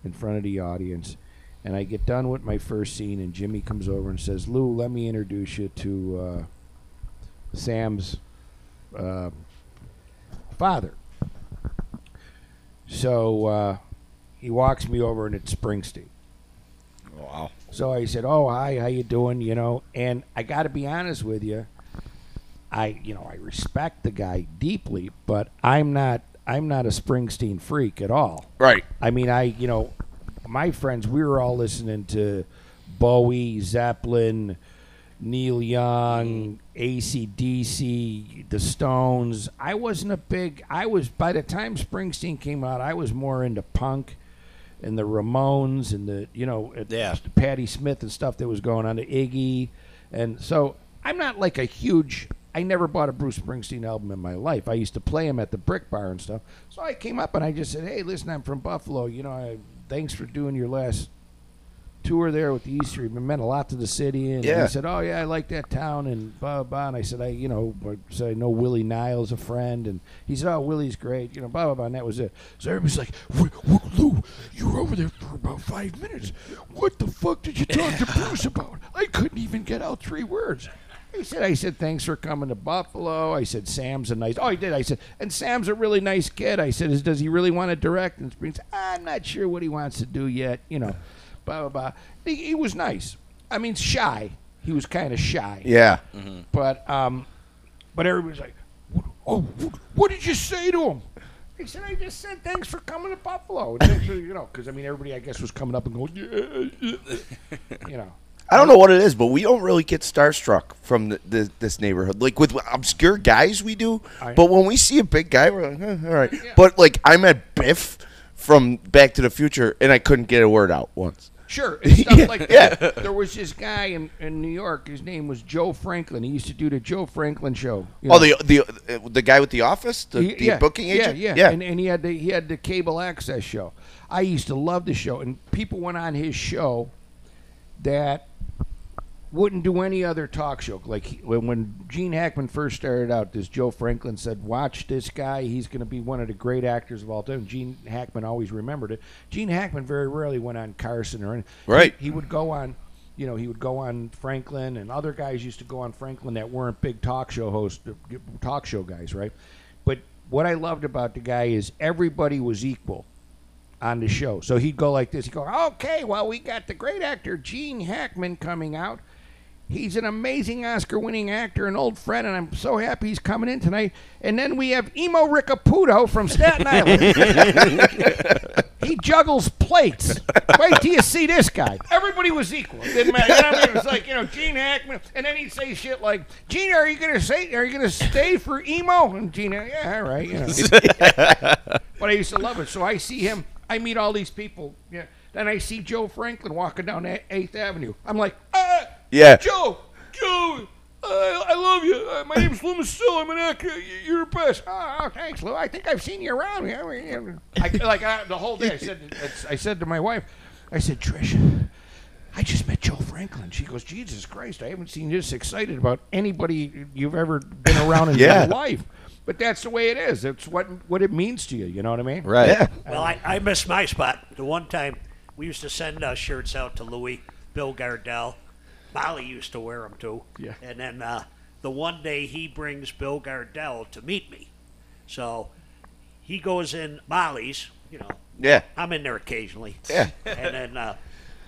in front of the audience, and I get done with my first scene, and Jimmy comes over and says, "Lou, let me introduce you to uh, Sam's uh, father." So uh, he walks me over, and it's Springsteen. Wow. So I said, "Oh, hi, how you doing?" You know, and I got to be honest with you. I, you know, I respect the guy deeply, but I'm not. I'm not a Springsteen freak at all. Right. I mean, I, you know, my friends, we were all listening to Bowie, Zeppelin, Neil Young, ACDC, The Stones. I wasn't a big, I was, by the time Springsteen came out, I was more into punk and the Ramones and the, you know, Yeah. Patti Smith and stuff that was going on, to Iggy. And so I'm not like a huge, I never bought a Bruce Springsteen album in my life. I used to play him at the Brick Bar and stuff. So I came up and I just said, hey, listen, I'm from Buffalo. You know, I, thanks for doing your last tour there with the Easter. It meant a lot to the city. And Yeah. he said, "Oh yeah, I like that town." And blah blah. blah. And I said, "I, you know, I said I know Willie Niles, a friend." And he said, "Oh, Willie's great." You know, blah blah blah. And that was it. So everybody's like, "Wh- wh- "Lou, you were over there for about five minutes. What the fuck did you talk to Bruce about? I couldn't even get out three words." He said, I said, thanks for coming to Buffalo. I said, Sam's a nice. Oh, he did. I said, and Sam's a really nice kid. I said, does he really want to direct? And Springs, I'm not sure what he wants to do yet. You know, blah blah blah. He, he was nice. I mean, shy. He was kind of shy. Yeah. But um, but everybody's like, oh, what did you say to him? He said, I just said thanks for coming to Buffalo. And thanks for, you know, because I mean, everybody I guess was coming up and going, yeah, yeah. you know. I don't know what it is, but we don't really get starstruck from the, the, this neighborhood. Like with obscure guys, we do. I- but when we see a big guy, we're like, eh, all right. But like I met Biff from Back to the Future, and I couldn't get a word out once. Sure, and stuff Yeah, like yeah. There was this guy in, in New York. His name was Joe Franklin. He used to do the Joe Franklin show. you Oh, the the uh, the guy with the office, the, He- the booking agent. Yeah, yeah, And, and he had the he had the cable access show. I used to love the show, and people went on his show that wouldn't do any other talk show. Like he- when when Gene Hackman first started out, this Joe Franklin said, "Watch this guy. He's going to be one of the great actors of all time." Gene Hackman always remembered it. Gene Hackman very rarely went on Carson or any. Right. He, he would go on. You know, he would go on Franklin, and other guys used to go on Franklin that weren't big talk show hosts, uh, talk show guys, right? But what I loved about the guy is everybody was equal on the show. So he'd go like this. He'd go, okay, well, we got the great actor Gene Hackman coming out. He's an amazing Oscar winning actor, an old friend, and I'm so happy he's coming in tonight. And then we have Emo Riccaputo from Staten Island. he juggles plates. Wait till you see this guy. Everybody was equal. It didn't matter. You know I mean? It was like, you know, Gene Hackman. And then he'd say shit like, Gene, are you going to say, are you going to stay for emo? And Gene, yeah, all right. You know. But I used to love it. So I see him. I meet all these people. Yeah. Then I see Joe Franklin walking down Eighth Avenue. I'm like, ah, Yeah. Joe, Joe, uh, I love you. Uh, my name's Lou Mustillo. I'm an actor. You're the best. Oh, oh, thanks, Lou. I think I've seen you around. Yeah, I mean, I, like uh, the whole day, I said, I said to my wife, I said, Trish. I just met Joe Franklin. She goes, Jesus Christ, I haven't seen you this excited about anybody you've ever been around in Yeah. your life. But that's the way it is. It's what what it means to you. You know what I mean? Right. Yeah. Well, I, I missed my spot. The one time we used to send uh, shirts out to Louis, Bill Gardell. Molly used to wear them too. Yeah. And then uh, the one day he brings Bill Gardell to meet me. So he goes in Molly's, you know, Yeah. I'm in there occasionally. Yeah. and then uh,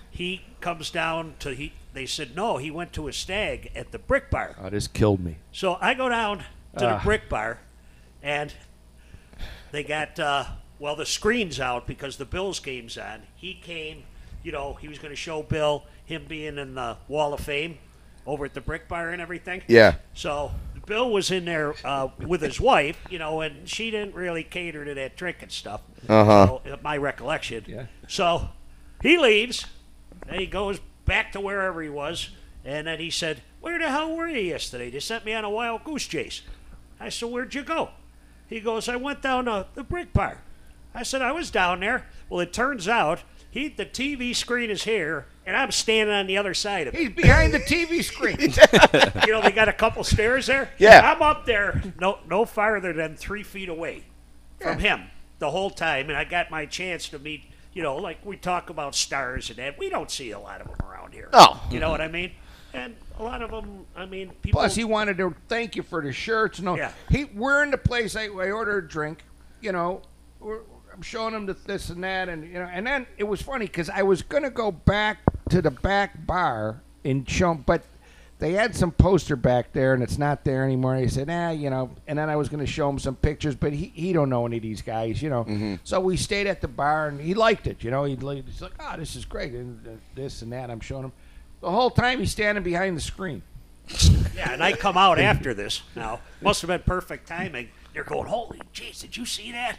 he comes down to he. They said no, he went to a stag at the Brick Bar. Oh, this killed me. So I go down to Ah. the Brick Bar, and they got uh, well the screen's out because the Bills game's on. He came, you know, he was going to show Bill him being in the Wall of Fame over at the Brick Bar and everything. Yeah. So Bill was in there uh, with his wife, you know, and she didn't really cater to that drinking stuff. Uh-huh. So, uh, my recollection. Yeah. So he leaves, and he goes back to wherever he was, and then he said, "Where the hell were you yesterday? They sent me on a wild goose chase." I said, "Where'd you go?" He goes, "I went down to the brick bar." I said, "I was down there." Well, it turns out he the TV screen is here, and I'm standing on the other side of it. He's behind the TV screen. You know, they got a couple stairs there. Yeah. I'm up there, no no farther than three feet away from him the whole time, and I got my chance to meet. You know, like we talk about stars and that. We don't see a lot of them around here. No. You know what I mean? And a lot of them, I mean, people. Plus, he wanted to thank you for the shirts. No, Yeah. he we're in the place. I, I ordered a drink. You know, we're, I'm showing him the, this and that, and you know, and then it was funny because I was gonna go back to the back bar and show but they had some poster back there, and it's not there anymore. He said, "Ah, you know," and then I was gonna show him some pictures, but he he don't know any of these guys, you know. So we stayed at the bar, and he liked it. You know, he'd he's like, "Oh, this is great," and uh, this and that. I'm showing him. The whole time he's standing behind the screen. Yeah, and I come out after this. Now, must have been perfect timing. They're going, holy jeez, did you see that?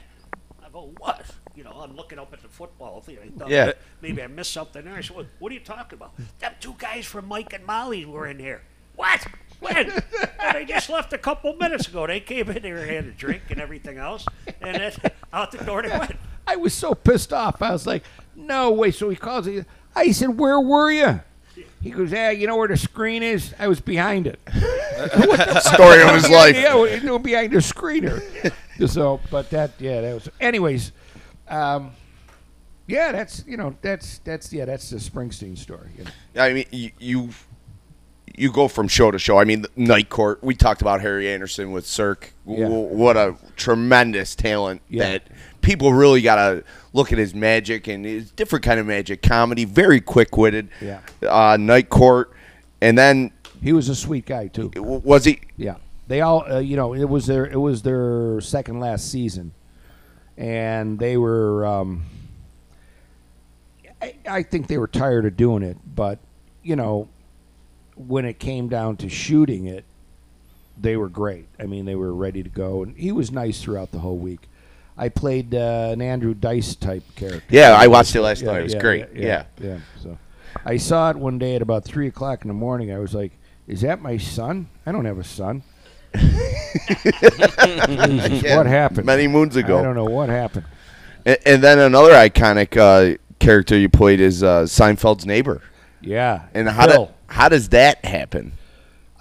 I go, what? You know, I'm looking up at the football thing. I thought Yeah. maybe I missed something there. I said, what, what are you talking about? Them two guys from Mike and Molly were in here. What? When? and they just left a couple minutes ago. They came in here and had a drink and everything else, and then out the door they went. I was so pissed off. I was like, no way. So he calls. He, I said, where were you? He goes, yeah, you know where the screen is? I was behind it. What the story of his life. Yeah, what are behind the screener? so, but that, yeah, that was. Anyways, um, yeah, that's you know, that's that's yeah, that's the Springsteen story. You know? I mean, you, you you go from show to show. I mean, Night Court. We talked about Harry Anderson with Cirque. Yeah. What a tremendous talent Yeah. that people really gotta look at his magic and his different kind of magic comedy. Very quick witted. Yeah. Uh, Night Court, and then He was a sweet guy too. was he? Yeah, they all, uh, you know, it was their it was their second last season, and they were. Um, I, I think they were tired of doing it, but you know, when it came down to shooting it, they were great. I mean, they were ready to go, and he was nice throughout the whole week. I played uh, an Andrew Dice type character. Yeah, I watched it last night. It was great. Yeah, yeah, yeah. So, I saw it one day at about three o'clock in the morning. I was like, "Is that my son? I don't have a son." Yeah, what happened? Many moons ago. I don't know what happened. And, and then another iconic uh, character you played is uh, Seinfeld's neighbor. Yeah, And how did, how does that happen?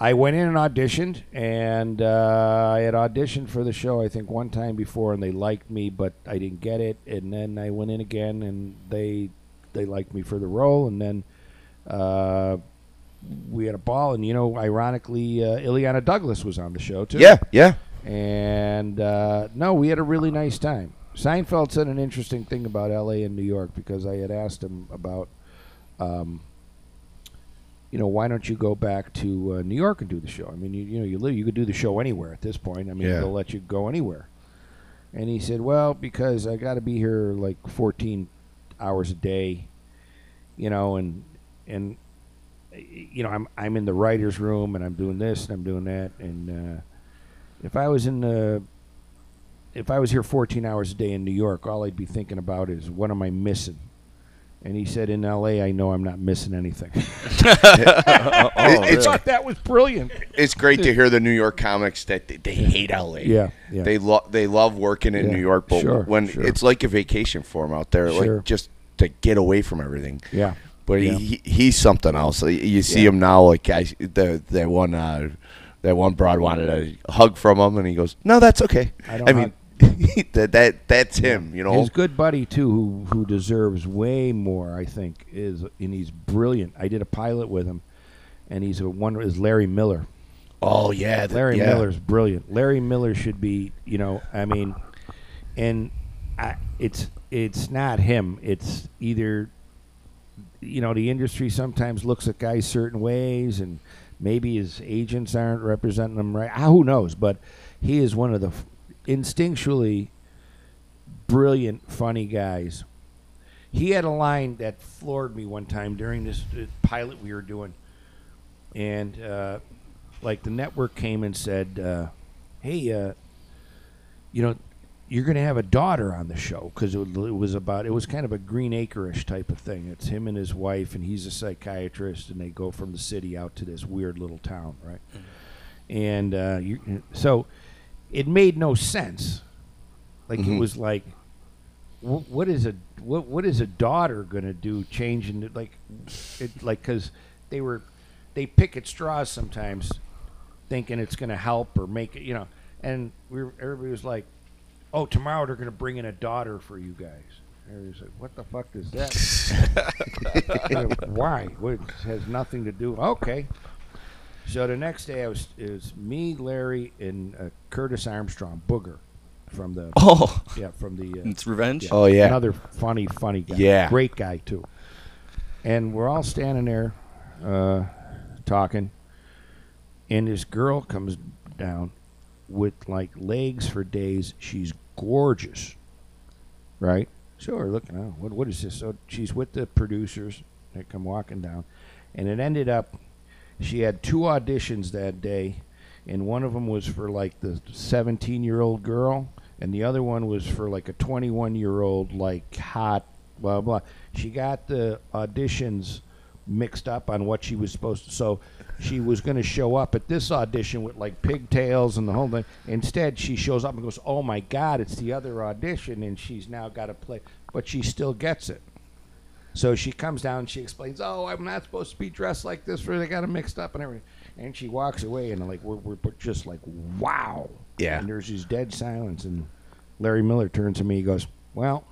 I went in and auditioned, and uh, I had auditioned for the show I think one time before, and they liked me, but I didn't get it. And then I went in again, and they they liked me for the role, and then uh, we had a ball. And you know, ironically, uh, Illeana Douglas was on the show too. Yeah, yeah. And uh, no, we had a really nice time. Seinfeld said an interesting thing about L.A. and New York because I had asked him about, um, you know, why don't you go back to uh, New York and do the show? I mean, you, you know, you live, you could do the show anywhere at this point. I mean, Yeah. they'll let you go anywhere. And he said, well, because I got to be here like 14 hours a day, you know, and and you know, I'm I'm in the writers' room and I'm doing this and I'm doing that, and uh, if I was in the if I was here 14 hours a day in New York, all I'd be thinking about is what am I missing? And he said, in L.A., I know I'm not missing anything. I it's thought that was brilliant. it's great to hear the New York comics that they, they hate LA. Yeah, yeah. They love they love working in Yeah, New York, but sure, when sure. it's like a vacation for them out there, Sure. like just to get away from everything. Yeah. But Yeah. he, he he's something else. You- see Yeah. him now, like guys, the that one uh, that one broad wanted a hug from him, and he goes, "No, that's okay." I don't mean, that that that's him. You know, His good buddy too, who who deserves way more, I think, is and he's brilliant. I did a pilot with him, and he's a wonder. Is Larry Miller? oh yeah, Larry yeah. Miller's brilliant. Larry Miller should be, you know, I mean, and I, it's it's not him. It's either, you know, the industry sometimes looks at guys certain ways, and maybe his agents aren't representing him right. Ah, Who knows? But he is one of the. f- instinctually brilliant, funny guys. He had a line that floored me one time during this pilot we were doing, and uh, like the network came and said, uh, "Hey, uh, you know, you're going to have a daughter on the show because it, it was about it was kind of a Green Acre-ish type of thing. It's him and his wife, and he's a psychiatrist, and they go from the city out to this weird little town, right? And uh, you, so it made no sense. Like it Mhm. was like, wh- what is a what what is a daughter going to do changing it like it like because they were they pick at straws sometimes thinking it's going to help or make it you know and we were, everybody was like oh tomorrow they're going to bring in a daughter for you guys everybody's like what the fuck is that You why what, it has nothing to do okay so the next day I was it was me Larry and uh, Curtis Armstrong Booger from the Oh, yeah from the uh, it's revenge. Oh, yeah. another funny, funny guy. Yeah. great guy too. And we're all standing there, uh, talking, and this girl comes down with like legs for days. She's gorgeous, right? So we're looking. Oh, what what is this? So she's with the producers. They come walking down, and it ended up she had two auditions that day, and one of them was for like the 17 year old girl, and the other one was for like a 21 year old like hot blah blah. She got the auditions mixed up on what she was supposed to. So she was going to show up at this audition with like pigtails and the whole thing. Instead, she shows up and goes, "Oh my God, it's the other audition," and she's now got to play, but she still gets it. So she comes down and she explains, "Oh, I'm not supposed to be dressed like this. For they got it mixed up and everything." And she walks away, and like we're, we're just like, "Wow!" Yeah. And there's this dead silence, and Larry Miller turns to me. He goes, "Well,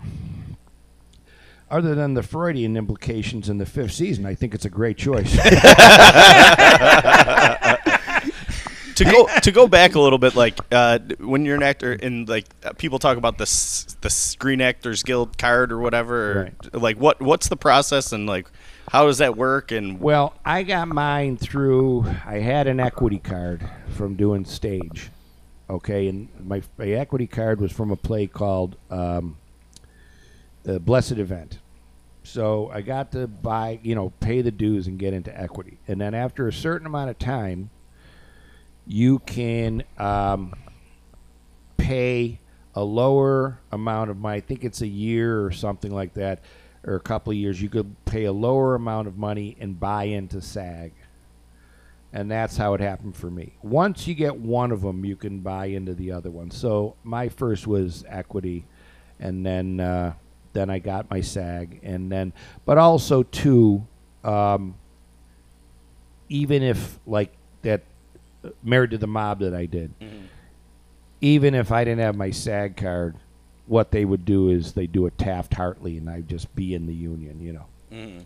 other than the Freudian implications in the fifth season, I think it's a great choice." to go to go back a little bit, like uh, when you're an actor and like uh, people talk about the s- the Screen Actors Guild card or whatever, or, Right. like what what's the process and like how does that work? And Well, I got mine through. I had an equity card from doing stage. Okay, and my, my equity card was from a play called um, the Blessed Event. So I got to buy, you know, pay the dues and get into equity, and then after a certain amount of time, you can um, pay a lower amount of money. I think it's a year or something like that, or a couple of years. You could pay a lower amount of money and buy into SAG. And that's how it happened for me. Once you get one of them, you can buy into the other one. So my first was equity, and then uh, then I got my SAG, and then but also too, um, even if like that, uh, married to the mob that I did, even if I didn't have my SAG card, what they would do is they do a Taft Hartley, and I'd just be in the union, you know,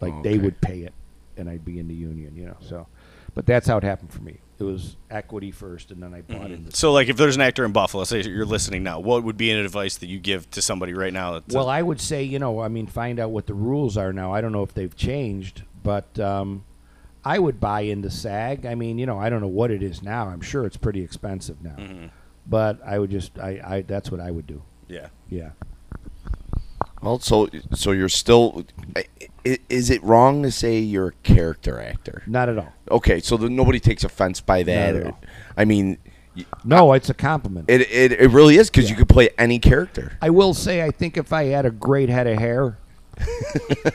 like they Okay. would pay it, and I'd be in the union, you know. So, but that's how it happened for me. It was equity first, and then I bought into. so like if there's an actor in Buffalo, say you're listening now, what would be an advice that you give to somebody right now? Well, I would say, you know, I mean, find out what the rules are now. I don't know if they've changed, but um, I would buy into SAG. I mean, you know, I don't know what it is now. I'm sure it's pretty expensive now, but I would just, I, I, that's what I would do. yeah. Yeah. Well, so so you're still. i- i- Is it wrong to say you're a character actor? Not at all. Okay, so the, nobody takes offense by that. Not at all. I mean, y- No, it's a compliment. it it, it really is because you could play any character. I will say, I think if I had a great head of hair,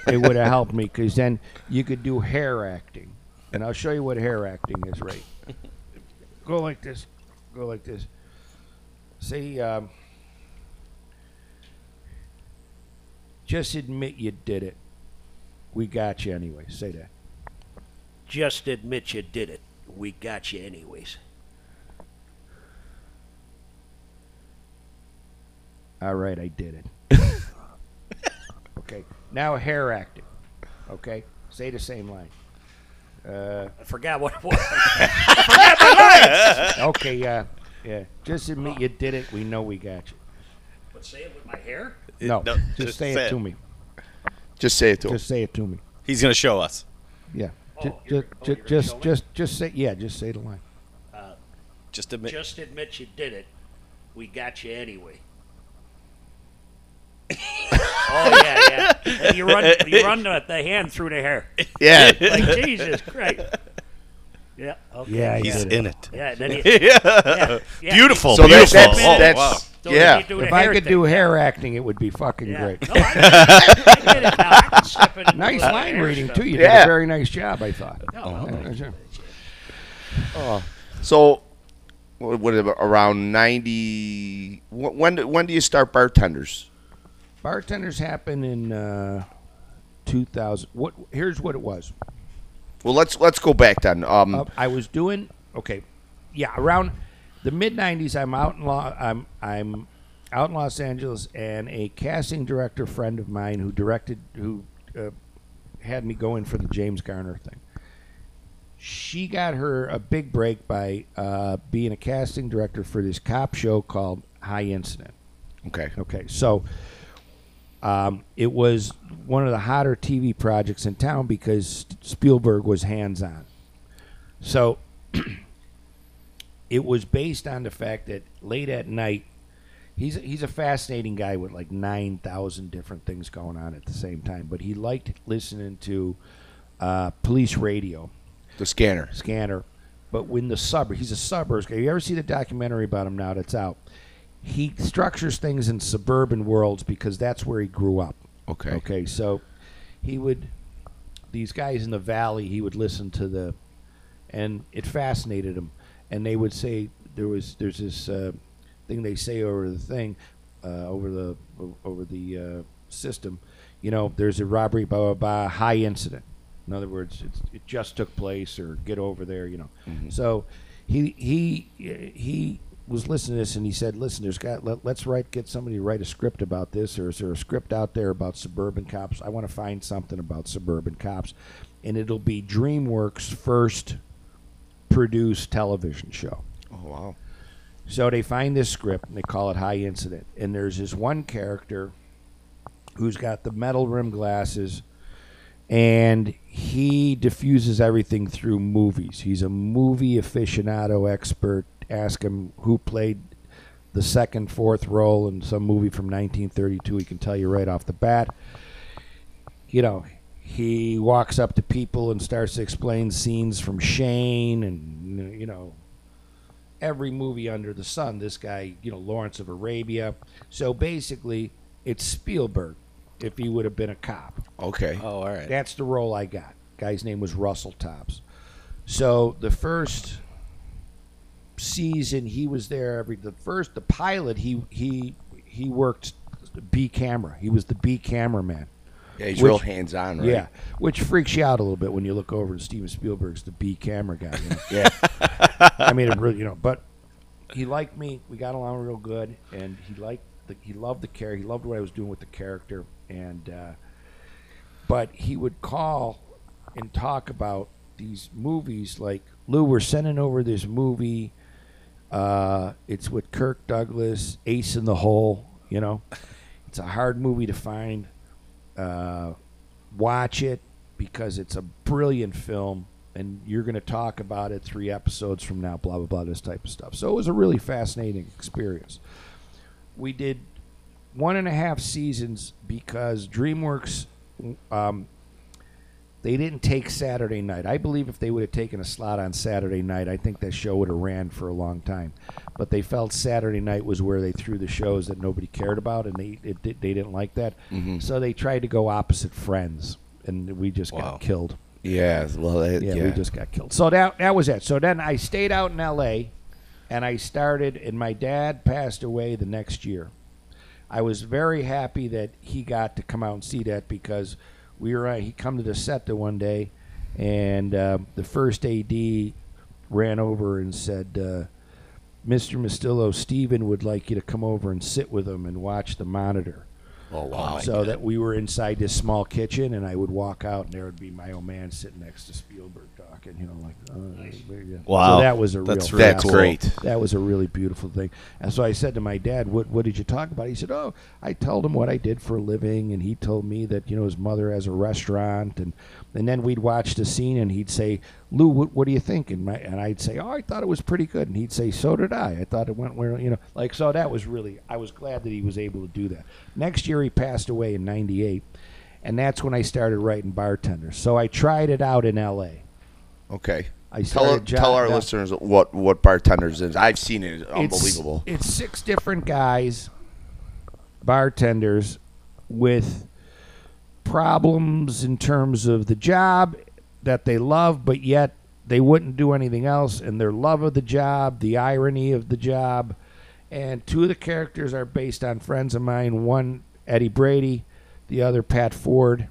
it would have helped me because then you could do hair acting. And I'll show you what hair acting is, right? Go like this. Go like this. Say, um, just admit you did it. We got you anyway. Say that. Just admit you did it. We got you anyways. All right, I did it. okay. Now hair acting. Okay. Say the same line. Uh, I forgot what it was. okay, yeah, yeah. Just admit you did it. We know we got you. but say it with my hair? No, no, just, just say say it it. to me. Just say it to him. Just say it to me. He's gonna show us. Yeah. Oh, Ju- you're- oh, ju- you're gonna show just, just, just say. Yeah, just say the line. Uh, just admit. Just admit you did it. we got you anyway. oh yeah, yeah. And you run, you run the, the hand through the hair. Yeah. Like Jesus Christ. Yeah. Okay. Yeah, He's did it. in it. Yeah. And then you, yeah. yeah, yeah. Beautiful, So that's beautiful. that's, Oh, that's wow. So yeah. you If I could thing. do hair acting, it would be fucking Yeah. great. No, I, I get it now. I can step in and Nice line reading stuff. too. You did a very nice job, I thought. No, well, Yeah. So, what, what around ninety? When do- when do you start bartenders? Bartenders happen in uh, 2000. What? Here's what it was. Well, let's let's go back then. Um, Uh, I was doing okay. Yeah, around the mid '90s, I'm out in Lo- I'm I'm out in Los Angeles, and a casting director friend of mine who directed who uh, had me go in for the James Garner thing. She got her a big break by uh, being a casting director for this cop show called High Incident. okay. Okay, so um, it was one of the hotter TV projects in town because Spielberg was hands on. So it was based on the fact that late at night, he's he's a fascinating guy with like nine thousand different things going on at the same time. But he liked listening to uh, police radio The scanner. scanner. But when the suburb, he's a suburbs guy. You ever see the documentary about him now that's out? He structures things in suburban worlds because that's where he grew up. Okay. Okay, so he would these guys in the valley. He would listen to the, and it fascinated him. And they would say there was there's this uh, thing they say over the thing, uh, over the over the uh, system. You know, there's a robbery, blah blah blah, high incident. In other words, it's, it just took place, or get over there. You know, so he he he was listening to this and he said, "Listen, there's got let, let's write get somebody to write a script about this, or is there a script out there about suburban cops? I want to find something about suburban cops, and it'll be DreamWorks' first produced television show." Oh wow. So they find this script and they call it High Incident. And there's this one character who's got the metal rim glasses and he diffuses everything through movies. He's a movie aficionado expert. Ask him who played the second, fourth role in some movie from 1932. He can tell you right off the bat. You know, he walks up to people and starts to explain scenes from Shane and, you know, every movie under the sun. This guy, you know, Lawrence of Arabia. So basically, it's Spielberg if he would have been a cop. Okay. Oh, all right. That's the role I got. Guy's name was Russell Tops. So the first season he was there every the first the pilot he he he worked B camera. He was the B cameraman. Yeah, he's Which- real hands on, right? Yeah, which freaks you out a little bit when you look over and Steven Spielberg's the B camera guy. You know? Yeah. I mean, it really, you know, but he liked me. We got along real good, and he liked the, he loved the character. He loved what I was doing with the character, and uh, but he would call and talk about these movies. Like Lou, we're sending over this movie. Uh, it's with Kirk Douglas, Ace in the Hole. You know, it's a hard movie to find. Uh, watch it because it's a brilliant film and you're going to talk about it three episodes from now blah blah blah this type of stuff. So it was a really fascinating experience. We did one and a half seasons because dreamworks um, they didn't take saturday night i believe if they would have taken a slot on saturday night i think that show would have ran for a long time but they felt saturday night was where they threw the shows that nobody cared about and they it, they didn't like that mm-hmm. so they tried to go opposite friends and we just Wow. got killed Yeah. Well, it, yeah, yeah. we just got killed. So that that was it. So then I stayed out in L.A. and I started, and my dad passed away the next year. I was very happy that he got to come out and see that because we were uh, he come to the set the one day, and uh, the first AD ran over and said, uh, "Mr. Mustillo, Steven would like you to come over and sit with him and watch the monitor." oh wow. so that we were inside this small kitchen, and I would walk out, and there would be my old man sitting next to Spielberg talking, you know, like, uh, very good. Wow. So that was a That's real. really That's cool. great. That was a really beautiful thing. And so I said to my dad, "What what did you talk about?" He said, "Oh, I told him what I did for a living, and he told me that you know his mother has a restaurant, and and then we'd watch the scene, and he'd say, Lou, what, what are you thinking? My- And I'd say, oh, I thought it was pretty good. And he'd say, so did I. I thought it went where, you know, like, so that was really, I was glad that he was able to do that. Next year, he passed away in 98. And that's when I started writing bartenders. So I tried it out in L.A. Okay. I Tell, started tell our listeners what what bartenders is. I've seen it. It's It's- unbelievable. It's, six different guys, bartenders, with problems in terms of the job that they love, but yet they wouldn't do anything else, and their love of the job, the irony of the job. And two of the characters are based on friends of mine. One, Eddie Brady, the other, Pat Ford.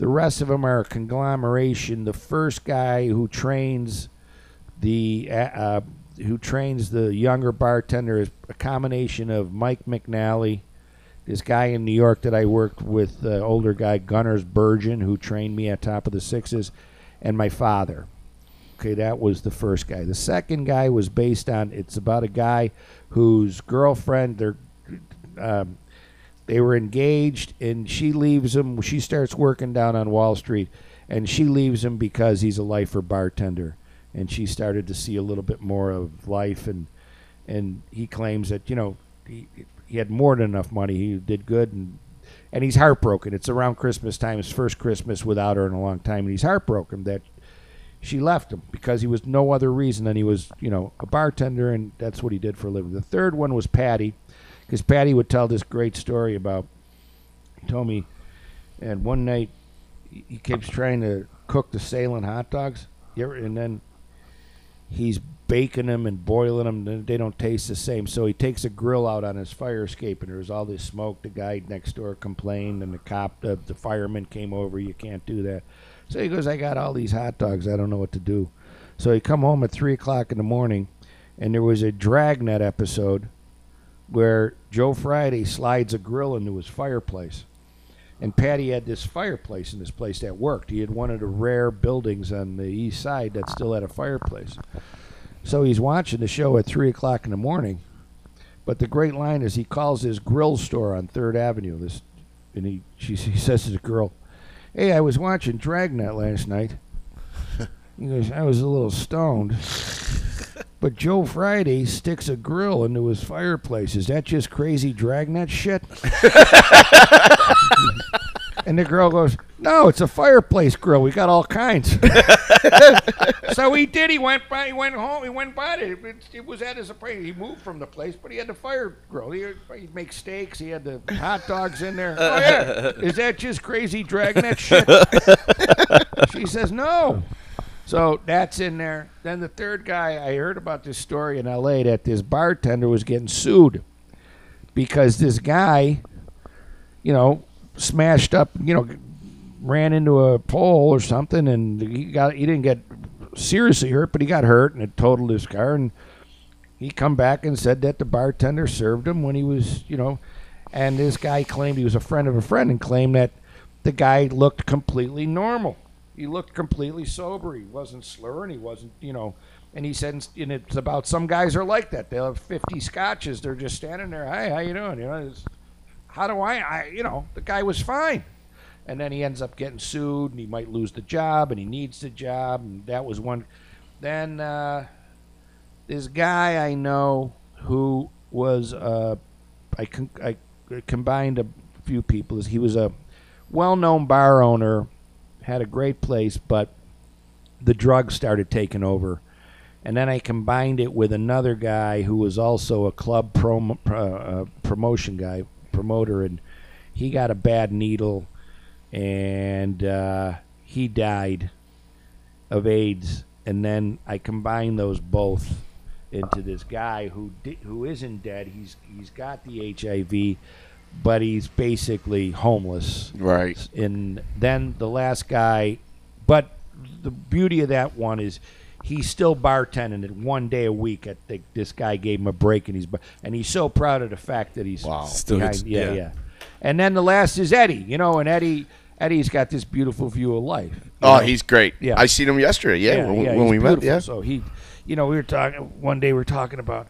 The rest of them are a conglomeration. The first guy who trains the uh, uh, who trains the younger bartender is a combination of Mike McNally, this guy in New York that I worked with, the older guy Gunners Burgeon, who trained me at Top of the Sixes, and my father. Okay, that was the first guy. The second guy was based on. It's about a guy whose girlfriend. They're um, they were engaged, and she leaves him. She starts working down on Wall Street, and she leaves him because he's a lifer bartender, and she started to see a little bit more of life, and and he claims that you know he he had more than enough money. He did good, and and he's heartbroken. It's around Christmas time, his first Christmas without her in a long time, and he's heartbroken that she left him because he was no other reason than he was, you know, a bartender, and that's what he did for a living. The third one was Patty, because Patty would tell this great story about. He told me, and one night he keeps trying to cook the Salem hot dogs, and then he's baking them and boiling them. and They don't taste the same. So he takes a grill out on his fire escape, and there's all this smoke. The guy next door complained, and the cop, the, the fireman came over. You can't do that. So he goes, I got all these hot dogs. I don't know what to do. So he come home at three o'clock in the morning, and there was a Dragnet episode where Joe Friday slides a grill into his fireplace. And Patty had this fireplace in this place that worked. He had one of the rare buildings on the east side that still had a fireplace. So he's watching the show at three o'clock in the morning. But the great line is he calls his grill store on Third Avenue. This, and he she, he says to the girl, "Hey, I was watching Dragnet last night." He goes, "I was a little stoned." But Joe Friday sticks a grill into his fireplace. Is that just crazy dragnet shit? and the girl goes, No, it's a fireplace grill. We got all kinds. so he did. He went by. He went home. He went by it. It, it was at his apartment. He moved from the place, but he had the fire grill. He, he'd make steaks. He had the hot dogs in there. Oh yeah. Is that just crazy dragnet shit? she says no. So that's in there. Then the third guy, I heard about this story in L.A. that this bartender was getting sued because this guy, you know, smashed up, you know, ran into a pole or something, and he got he didn't get seriously hurt, but he got hurt and it totaled his car. And he come back and said that the bartender served him when he was, you know, and this guy claimed he was a friend of a friend and claimed that the guy looked completely normal. He looked completely sober. He wasn't slurring. He wasn't, you know. And he said, and it's about some guys are like that. They'll have 50 scotches. They're just standing there. Hi, how you doing? You know, how do I, I, you know, the guy was fine. And then he ends up getting sued, and he might lose the job, and he needs the job, and that was one. Then uh, this guy I know who was, uh, I, con- I combined a few people. He was a well-known bar owner, had a great place, but the drugs started taking over. And then I combined it with another guy who was also a club prom- uh, uh, promotion guy, promoter, and he got a bad needle, and uh, he died of AIDS. And then I combined those both into this guy who di- who isn't dead. He's he's got the HIV, but he's basically homeless. Right. And then the last guy, but the beauty of that one is he's still bartending it one day a week. I think this guy gave him a break, and he's bar- and he's so proud of the fact that he's Wow. Still behind- yeah, yeah. yeah. And then the last is Eddie, you know, and Eddie Eddie's got this beautiful view of life. Oh, know? he's great. Yeah. I seen him yesterday. Yeah, when, when he's we met. Yeah. So he, you know, we were talking one day. We were talking about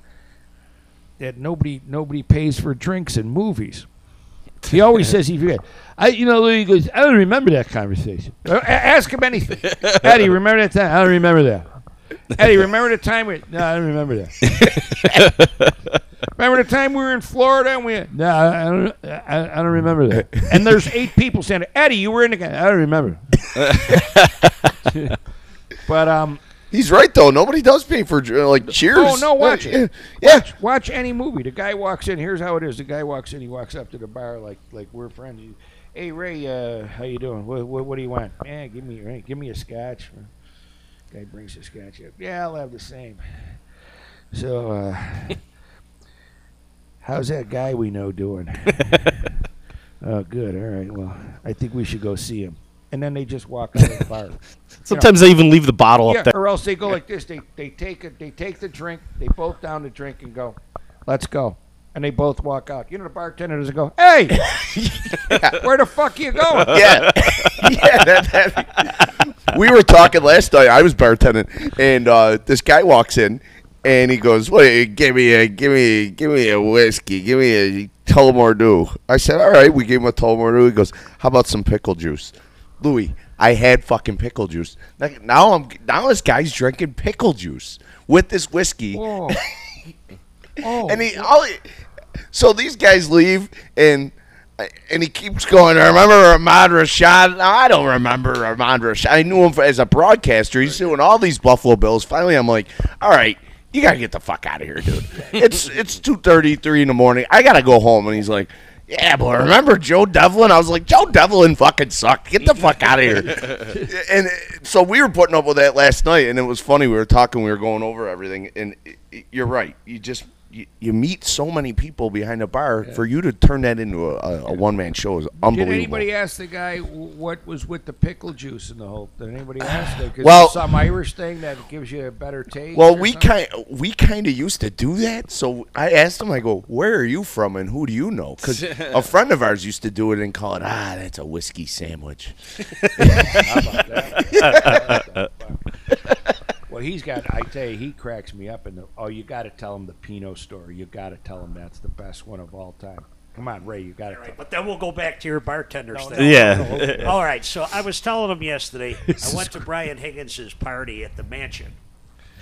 that nobody nobody pays for drinks in movies. He always says he forget. I, you know, he goes. I don't remember that conversation. Uh, a- ask him anything. Eddie, remember that time? I don't remember that. Eddie, remember the time we? No, I don't remember that. remember the time we were in Florida and we? No, I I don't. I, I don't remember that. And there's eight people saying, Eddie, you were in the. I don't remember. but um, He's right though. Nobody does pay for uh, like Cheers. Oh no, watch it. Yeah. Watch, watch any movie. The guy walks in. Here's how it is. The guy walks in. He walks up to the bar like like we're friends. He, hey Ray, uh, how you doing? What, what, what do you want? Yeah, give me Ray, give me a scotch. Guy brings the scotch up. Yeah, I'll have the same. So, uh, how's that guy we know doing? oh, good. All right. Well, I think we should go see him. And then they just walk out of the bar. Sometimes they even leave the bottle Yeah, up there. or else they go like this. They they take it. They take the drink. They both down the drink and go, "Let's go." And they both walk out. You know, the bartender doesn't go, "Hey, where the fuck are you going?" yeah, yeah. That, that- we were talking last night. I was bartending, and uh, this guy walks in, and he goes, "Wait, give me a, give me, give me a whiskey, give me a Tullamore Dew." I said, "All right." We gave him a Tullamore Dew. He goes, "How about some pickle juice?" Louis, I had fucking pickle juice. Like, Now I'm now this guy's drinking pickle juice with this whiskey. Oh, oh. And he, all so these guys leave, and and he keeps going. I remember Ahmad Rashad. No, I don't remember Ahmad Rashad. I knew him as a broadcaster. He's doing all these Buffalo Bills. Finally, I'm like, all right, you gotta get the fuck out of here, dude. it's it's two thirty, three in the morning. I gotta go home. And he's like. Yeah, but remember Joe Devlin? I was like, Joe Devlin fucking sucked. Get the fuck out of here. and so we were putting up with that last night, and it was funny. We were talking, we were going over everything, and you're right. You just you, you meet so many people behind a bar. For you to turn that into a, a, a one man show is unbelievable. Did anybody ask the guy what was with the pickle juice in the whole? Did anybody ask that? Well- some Irish thing that gives you a better taste. well, we kind we kind of used to do that. So I asked him, I go, "Where are you from, and who do you know?" Because a friend of ours used to do it and call it, "Ah, that's a whiskey sandwich." Well, he's got. I tell you, he cracks me up. In the oh, you got to tell him the Pinot story. You got to tell him that's the best one of all time. Come on, Ray, you got to. Tell right, but then we'll go back to your bartender's thing. Yeah. All right, so I was telling him yesterday. I went to Brian Higgins's party at the mansion.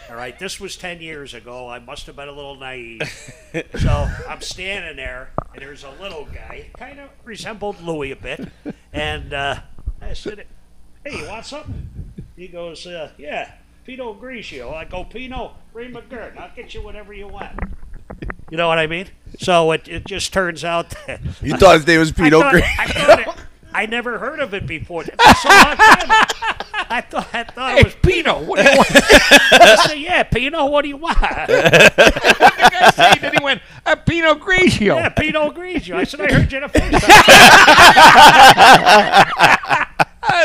All right, this was ten years ago. I must have been a little naive. so I'm standing there, and there's a little guy, kind of resembled Louis a bit, and uh, I said, "Hey, you want something?" He goes, uh, "Yeah, Pinot Grigio." I go, "Pinot, bring McGurn. I'll get you whatever you want." You know what I mean? So it, it just turns out that You thought his name was I Pinot thought- Gris- I, thought it, I never heard of it before. That's a long. I thought I thought Hey, it was Pino. what do you want? I said, yeah, Pinot. What do you want? the guy say? Then he went a Pinot Grigio. Yeah, Pinot Grigio. I said I heard you the first time.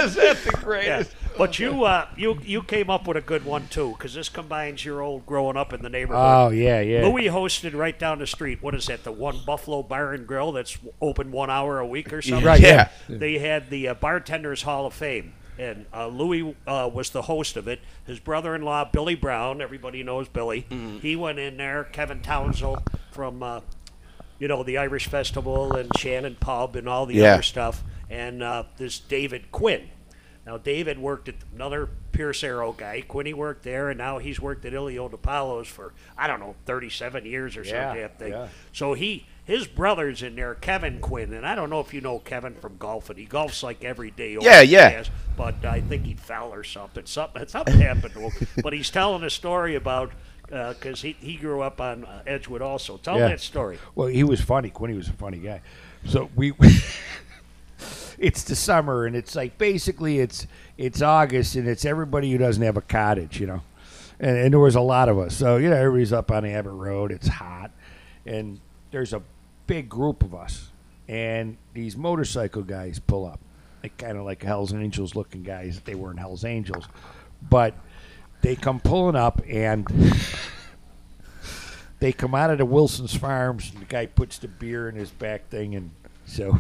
Is that the Yeah. Greatest? But you, uh, you, you came up with a good one too, because this combines your old growing up in the neighborhood. Oh yeah, yeah. Louis hosted right down the street. What is that? The one Buffalo Bar and Grill that's open one hour a week or something. Right, yeah. They had the uh, Bartenders Hall of Fame, and uh, Louis uh, was the host of it. His brother-in-law Billy Brown, everybody knows Billy. He went in there. Kevin Townsend from, uh, you know, the Irish Festival and Shannon Pub and all the Yeah. other stuff, and uh, this David Quinn. Now David worked at another Pierce Arrow guy. Quinny worked there, and now he's worked at Ilio DiPaolo's for I don't know, thirty-seven years or Yeah, something. Yeah. So he his brother's in there, Kevin Quinn, and I don't know if you know Kevin from golfing. He golfs like every day. over Yeah, yeah. years, But I think he fell or something. Something something happened to him. But he's telling a story about because he he grew up on uh, Edgewood also. Tell Yeah. that story. Well, he was funny. Quinny was a funny guy. So we, it's the summer, and it's like basically it's it's August, and it's everybody who doesn't have a cottage, you know. And, and there was a lot of us, so you know everybody's up on Abbott Road. It's hot, and there's a big group of us, and these motorcycle guys pull up, like kind of like Hell's Angels looking guys. They weren't Hell's Angels, but they come pulling up and they come out of the Wilson's Farms, and the guy puts the beer in his back thing, and so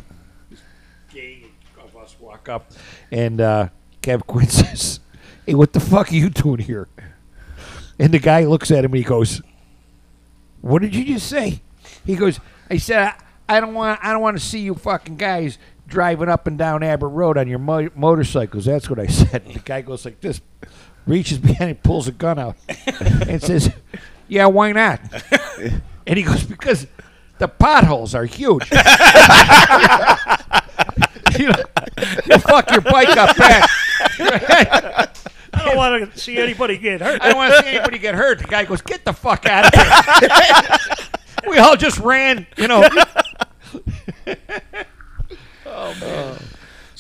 gang of us walk up, and uh, Kev Quinn says, "Hey, what the fuck are you doing here?" And the guy looks at him and he goes, "What did you just say?" He goes, "I said I, I don't want I don't want to see you fucking guys driving up and down Abbott Road on your mo- motorcycles. That's what I said. And The guy goes like this, reaches behind and pulls a gun out and says, "Yeah, why not?" And he goes, "Because the potholes are huge." You, know, you fuck your bike up back. I don't want to see anybody get hurt. I don't want to see anybody get hurt. The guy goes, "Get the fuck out of here!" we all just ran, you know. Oh,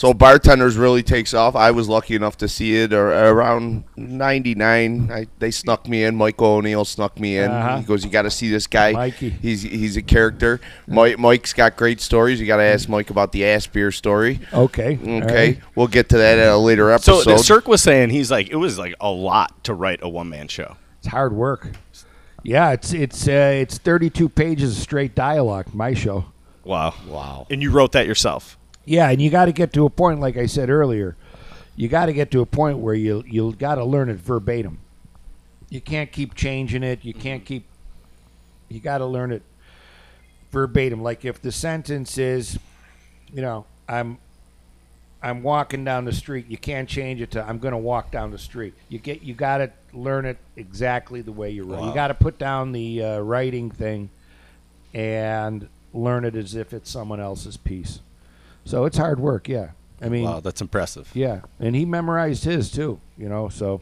So bartenders really takes off. I was lucky enough to see it ar- around '99. I, they snuck me in. Michael O'Neill snuck me in. Uh-huh. He goes, "You got to see this guy. Mikey. He's he's a character. Mike, Mike's got great stories. You got to ask Mike about the ass beer story. Okay. Okay, all right. we'll get to that at a later episode. So the Cirque was saying he's like it was like a lot to write a one man show. It's hard work. Yeah, it's it's uh, it's 32 pages of straight dialogue. My show. Wow. wow. And you wrote that yourself. Yeah, and you got to get to a point, like I said earlier, you got to get to a point where you you got to learn it verbatim. You can't keep changing it. You can't keep. You got to learn it verbatim. Like if the sentence is, you know, I'm. I'm walking down the street. You can't change it to I'm going to walk down the street. You get you got to learn it exactly the way you wrote. You got to put down the uh, writing thing and learn it as if it's someone else's piece. So it's hard work, yeah. I mean, Wow, that's impressive. yeah, and he memorized his too, you know. So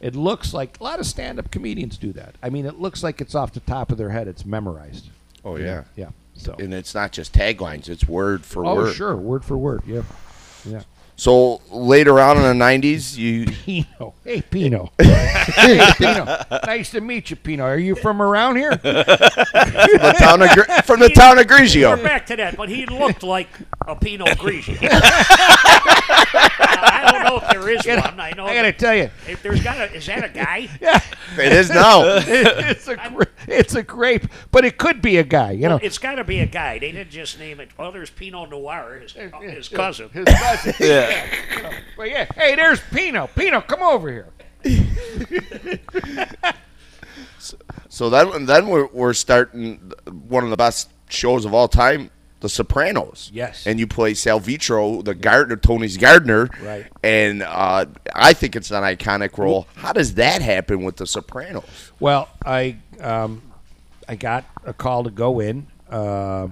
it looks like a lot of stand-up comedians do that. I mean, it looks like it's off the top of their head. It's memorized. Oh yeah. Yeah. So. And it's not just taglines; it's word for Oh, word. Oh sure, word for word. Yeah. Yeah. So later on in the '90s, you Pino. Hey, Pino. hey, Pino. Nice to meet you, Pino. Are you from around here? from the town of Gr- from the town of Grigio. We're Grigio. back to that, but he looked like a Pino Grigio. I don't know if there is one. I know I gotta that tell you, if there's got a. Is that a guy? yeah, It is now. it's a gra- it's a grape, but it could be a guy. You know, It's got to be a guy. They didn't just name it. Well, there's Pinot Noir, his, his cousin. his cousin. Yeah. But yeah, hey, there's Pino. Pino, come over here. So then, then we're, we're starting one of the best shows of all time, The Sopranos. Yes. And you play Sal Vitro, the gardener, Tony's gardener. Right. And uh, I think it's an iconic role. How does that happen with The Sopranos? Well, I um, I got a call to go in, uh,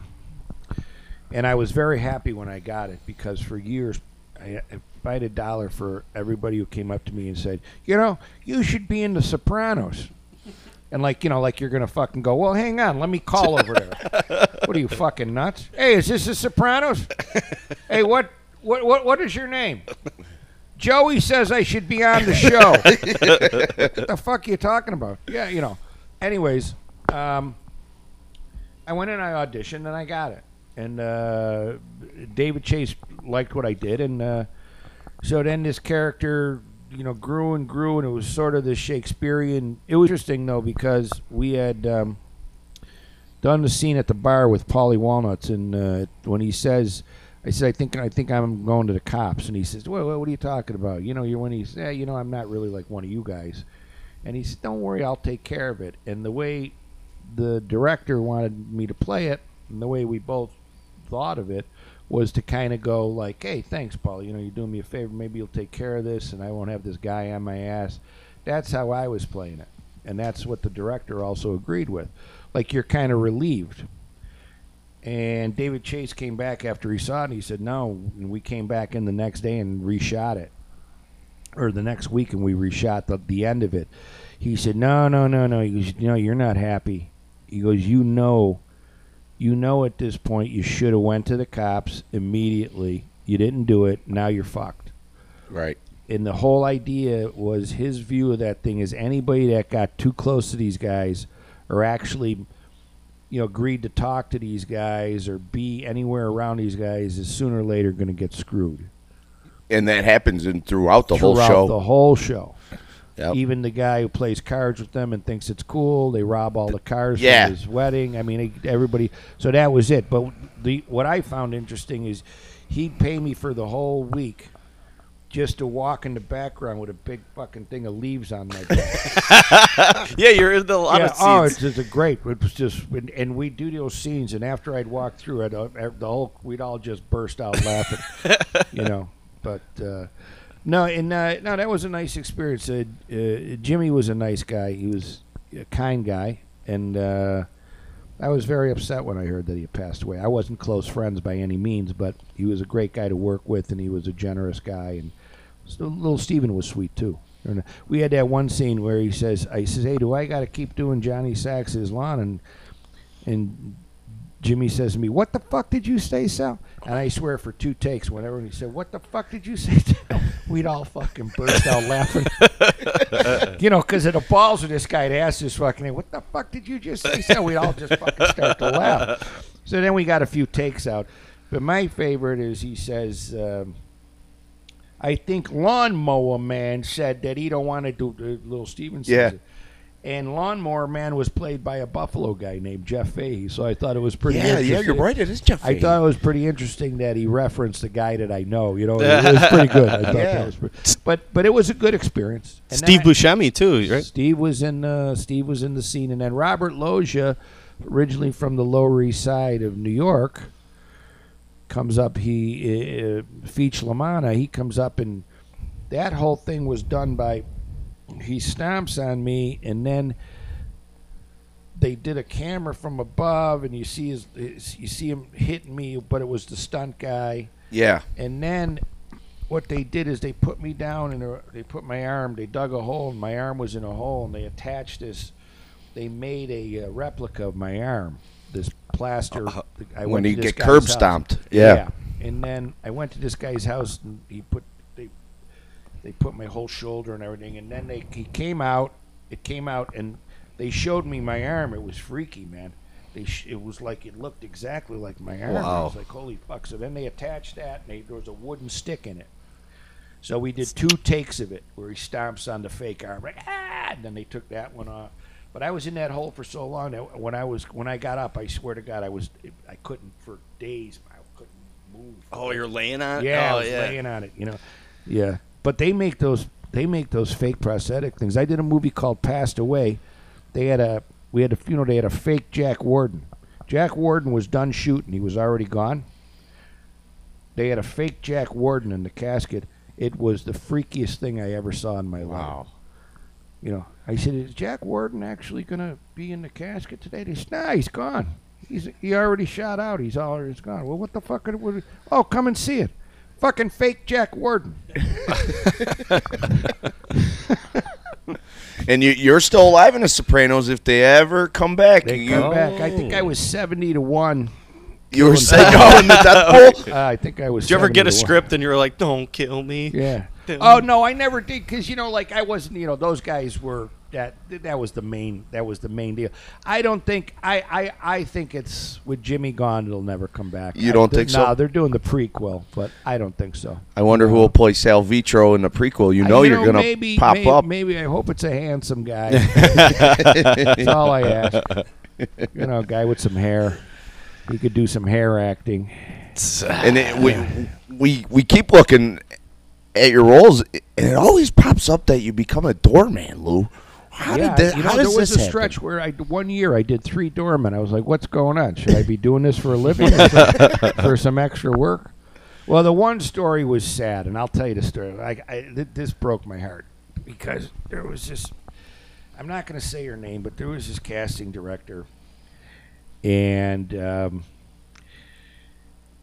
and I was very happy when I got it because for years I, if I had a dollar for everybody who came up to me and said, you know, you should be in The Sopranos. And like you know, like you're gonna fucking go. Well, hang on, let me call over there. what are you fucking nuts? Hey, is this The Sopranos? hey, what, what, what, what is your name? Joey says I should be on the show. what the fuck are you talking about? Yeah, you know. Anyways, um, I went in, I auditioned, and I got it. And uh, David Chase liked what I did, and uh, so then this character, you know, grew and grew, and it was sort of this Shakespearean. It was interesting though because we had um, done the scene at the bar with Paulie Walnuts, and uh, when he says. I said, I think I think I'm going to the cops, and he says, well, what are you talking about? You know, you're when he's, yeah, you know, I'm not really like one of you guys, and he said, don't worry, I'll take care of it. And the way the director wanted me to play it, and the way we both thought of it, was to kind of go like, hey, thanks, Paul. You know, you're doing me a favor. Maybe you'll take care of this, and I won't have this guy on my ass. That's how I was playing it, and that's what the director also agreed with. Like you're kind of relieved. And David Chase came back after he saw it, and he said, no. And we came back in the next day and reshot it, or the next week, and we reshot the, the end of it. He said, no, no, no, no. He goes, no, you're not happy. He goes, you know, you know at this point you should have went to the cops immediately. You didn't do it. Now you're fucked. Right. And the whole idea was his view of that thing is anybody that got too close to these guys or actually you know agreed to talk to these guys or be anywhere around these guys is sooner or later going to get screwed And that happens in throughout the whole show. the whole show Yep. even the guy who plays cards with them and thinks it's cool they rob all the cars Yeah. from his wedding i mean everybody so that was it but the what i found interesting is he'd pay me for the whole week just to walk in the background with a big fucking thing of leaves on my back. Yeah, you're in the, lot yeah, of oh, it's just a great. It was just, and, and we do those scenes, and after I'd walk through it, uh, the whole we'd all just burst out laughing, you know. But uh, no, and uh, no, that was a nice experience. Uh, uh, Jimmy was a nice guy. He was a kind guy, and uh, I was very upset when I heard that he passed away. I wasn't close friends by any means, but he was a great guy to work with, and he was a generous guy. And so little Steven was sweet too. And we had that one scene where he says, "I says, hey, do I got to keep doing Johnny Sax's lawn?" And and Jimmy says to me, "What the fuck did you say, Sal?" And I swear, for two takes, whenever he said, "What the fuck did you say?" we'd all fucking burst out laughing. you know, because of the balls of this guy to ask this fucking, "What the fuck did you just say?" So we'd all just fucking start to laugh. So then we got a few takes out. But my favorite is he says. Um, I think Lawnmower Man said that he don't want to do uh, Little Steven Yeah. it. And Lawnmower Man was played by a Buffalo guy named Jeff Fahey, so I thought it was pretty. Yeah, yeah, interesting. you're right. It is Jeff. I thought it was pretty interesting that he referenced a guy that I know. You know, it was pretty good. I thought Yeah. that was pretty, but but it was a good experience. And Steve then I- Buscemi too, right? Steve was in uh, Steve was in the scene, and then Robert Loggia, originally from the Lower East Side of New York, comes up. He uh, Feech La Manna. He comes up, and that whole thing was done by. He stomps on me, and then they did a camera from above, and you see his, his you see him hitting me, but it was the stunt guy. Yeah. And then what they did is they put me down and they put my arm. They dug a hole, and my arm was in a hole, and they attached this. They made a uh, replica of my arm. This plaster. I Uh, when you get curb house. stomped. Yeah. And then I went to this guy's house, and he put they put my whole shoulder and everything, and then they he came out. It came out, and they showed me my arm. It was freaky, man. They sh- it was like it looked exactly like my arm. I Wow. was like, holy fuck! So then they attached that, and they, there was a wooden stick in it. So we did two takes of it where he stomps on the fake arm, like ah, and then they took that one off. But I was in that hole for so long that when I was when I got up, I swear to God, I was I couldn't for days. I couldn't move. Oh, you're laying on. It? Yeah, I oh, was yeah. laying on it. You know, yeah. But they make those they make those fake prosthetic things. I did a movie called Passed Away. They had a we had a you know they had a fake Jack Warden. Jack Warden was done shooting. He was already gone. They had a fake Jack Warden in the casket. It was the freakiest thing I ever saw in my life. Wow. You know, I said, "Is Jack Warden actually gonna be in the casket today?" They said, "Nah, he's gone. He's he already shot out. He's already he's gone." Well, what the fuck? Are, what, oh, come and see it. Fucking fake Jack Warden. And you, you're still alive in The Sopranos. If they ever come back, They you, come back. I think I was seventy to one. you were saying, oh, in the Deadpool. Uh, I think I was. Did you ever get a to one. script and you were like, "Don't kill me"? Yeah. Don't- Oh no, I never did because you know, like I wasn't. You know, those guys were that. That was the main. That was the main deal. I don't think. I. I. I think it's with Jimmy gone. It'll never come back. You don't th- think so? No, they're doing the prequel, but I don't think so. I wonder who will play Sal Vitro in the prequel. You know, I- you're gonna maybe, pop maybe, up. Maybe I hope it's a handsome guy. That's all I ask. You know, a guy with some hair. He could do some hair acting. and it, we we we keep looking at your roles, and it always pops up that you become a doorman, Lou. How yeah, did that? you know, there was this a happen? stretch where I one year I did three doormen. I was like, "What's going on? Should I be doing this for a living or for some extra work?" Well, the one story was sad, and I'll tell you the story. I, I, this broke my heart because there was this. I'm not going to say her name, but there was this casting director, and um,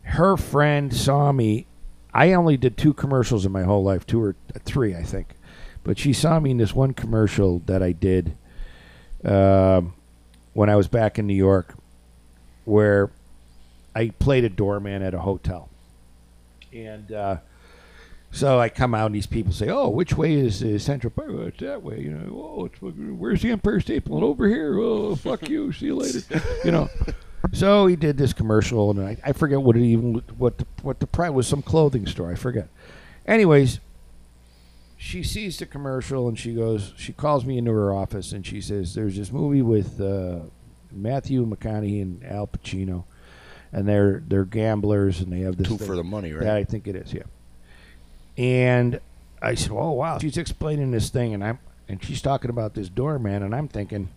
her friend saw me. I only did two commercials in my whole life, two or three, I think. But she saw me in this one commercial that I did um, when I was back in New York, where I played a doorman at a hotel, and uh, so I come out and these people say, "Oh, which way is uh, Central Park? Oh, it's that way." You know, oh, it's where's the Empire State Building? Over here. Oh, fuck you. See you later. You know. So he did this commercial, and I, I forget what it even what the, what the price was. Some clothing store. I forget. Anyways, she sees the commercial and she goes. She calls me into her office and she says, "There's this movie with uh, Matthew McConaughey and Al Pacino, and they're they're gamblers and they have this Two thing- for the money, right? Yeah, I think it is. Yeah. And I said, "Oh wow." She's explaining this thing, and I'm and she's talking about this doorman, and I'm thinking,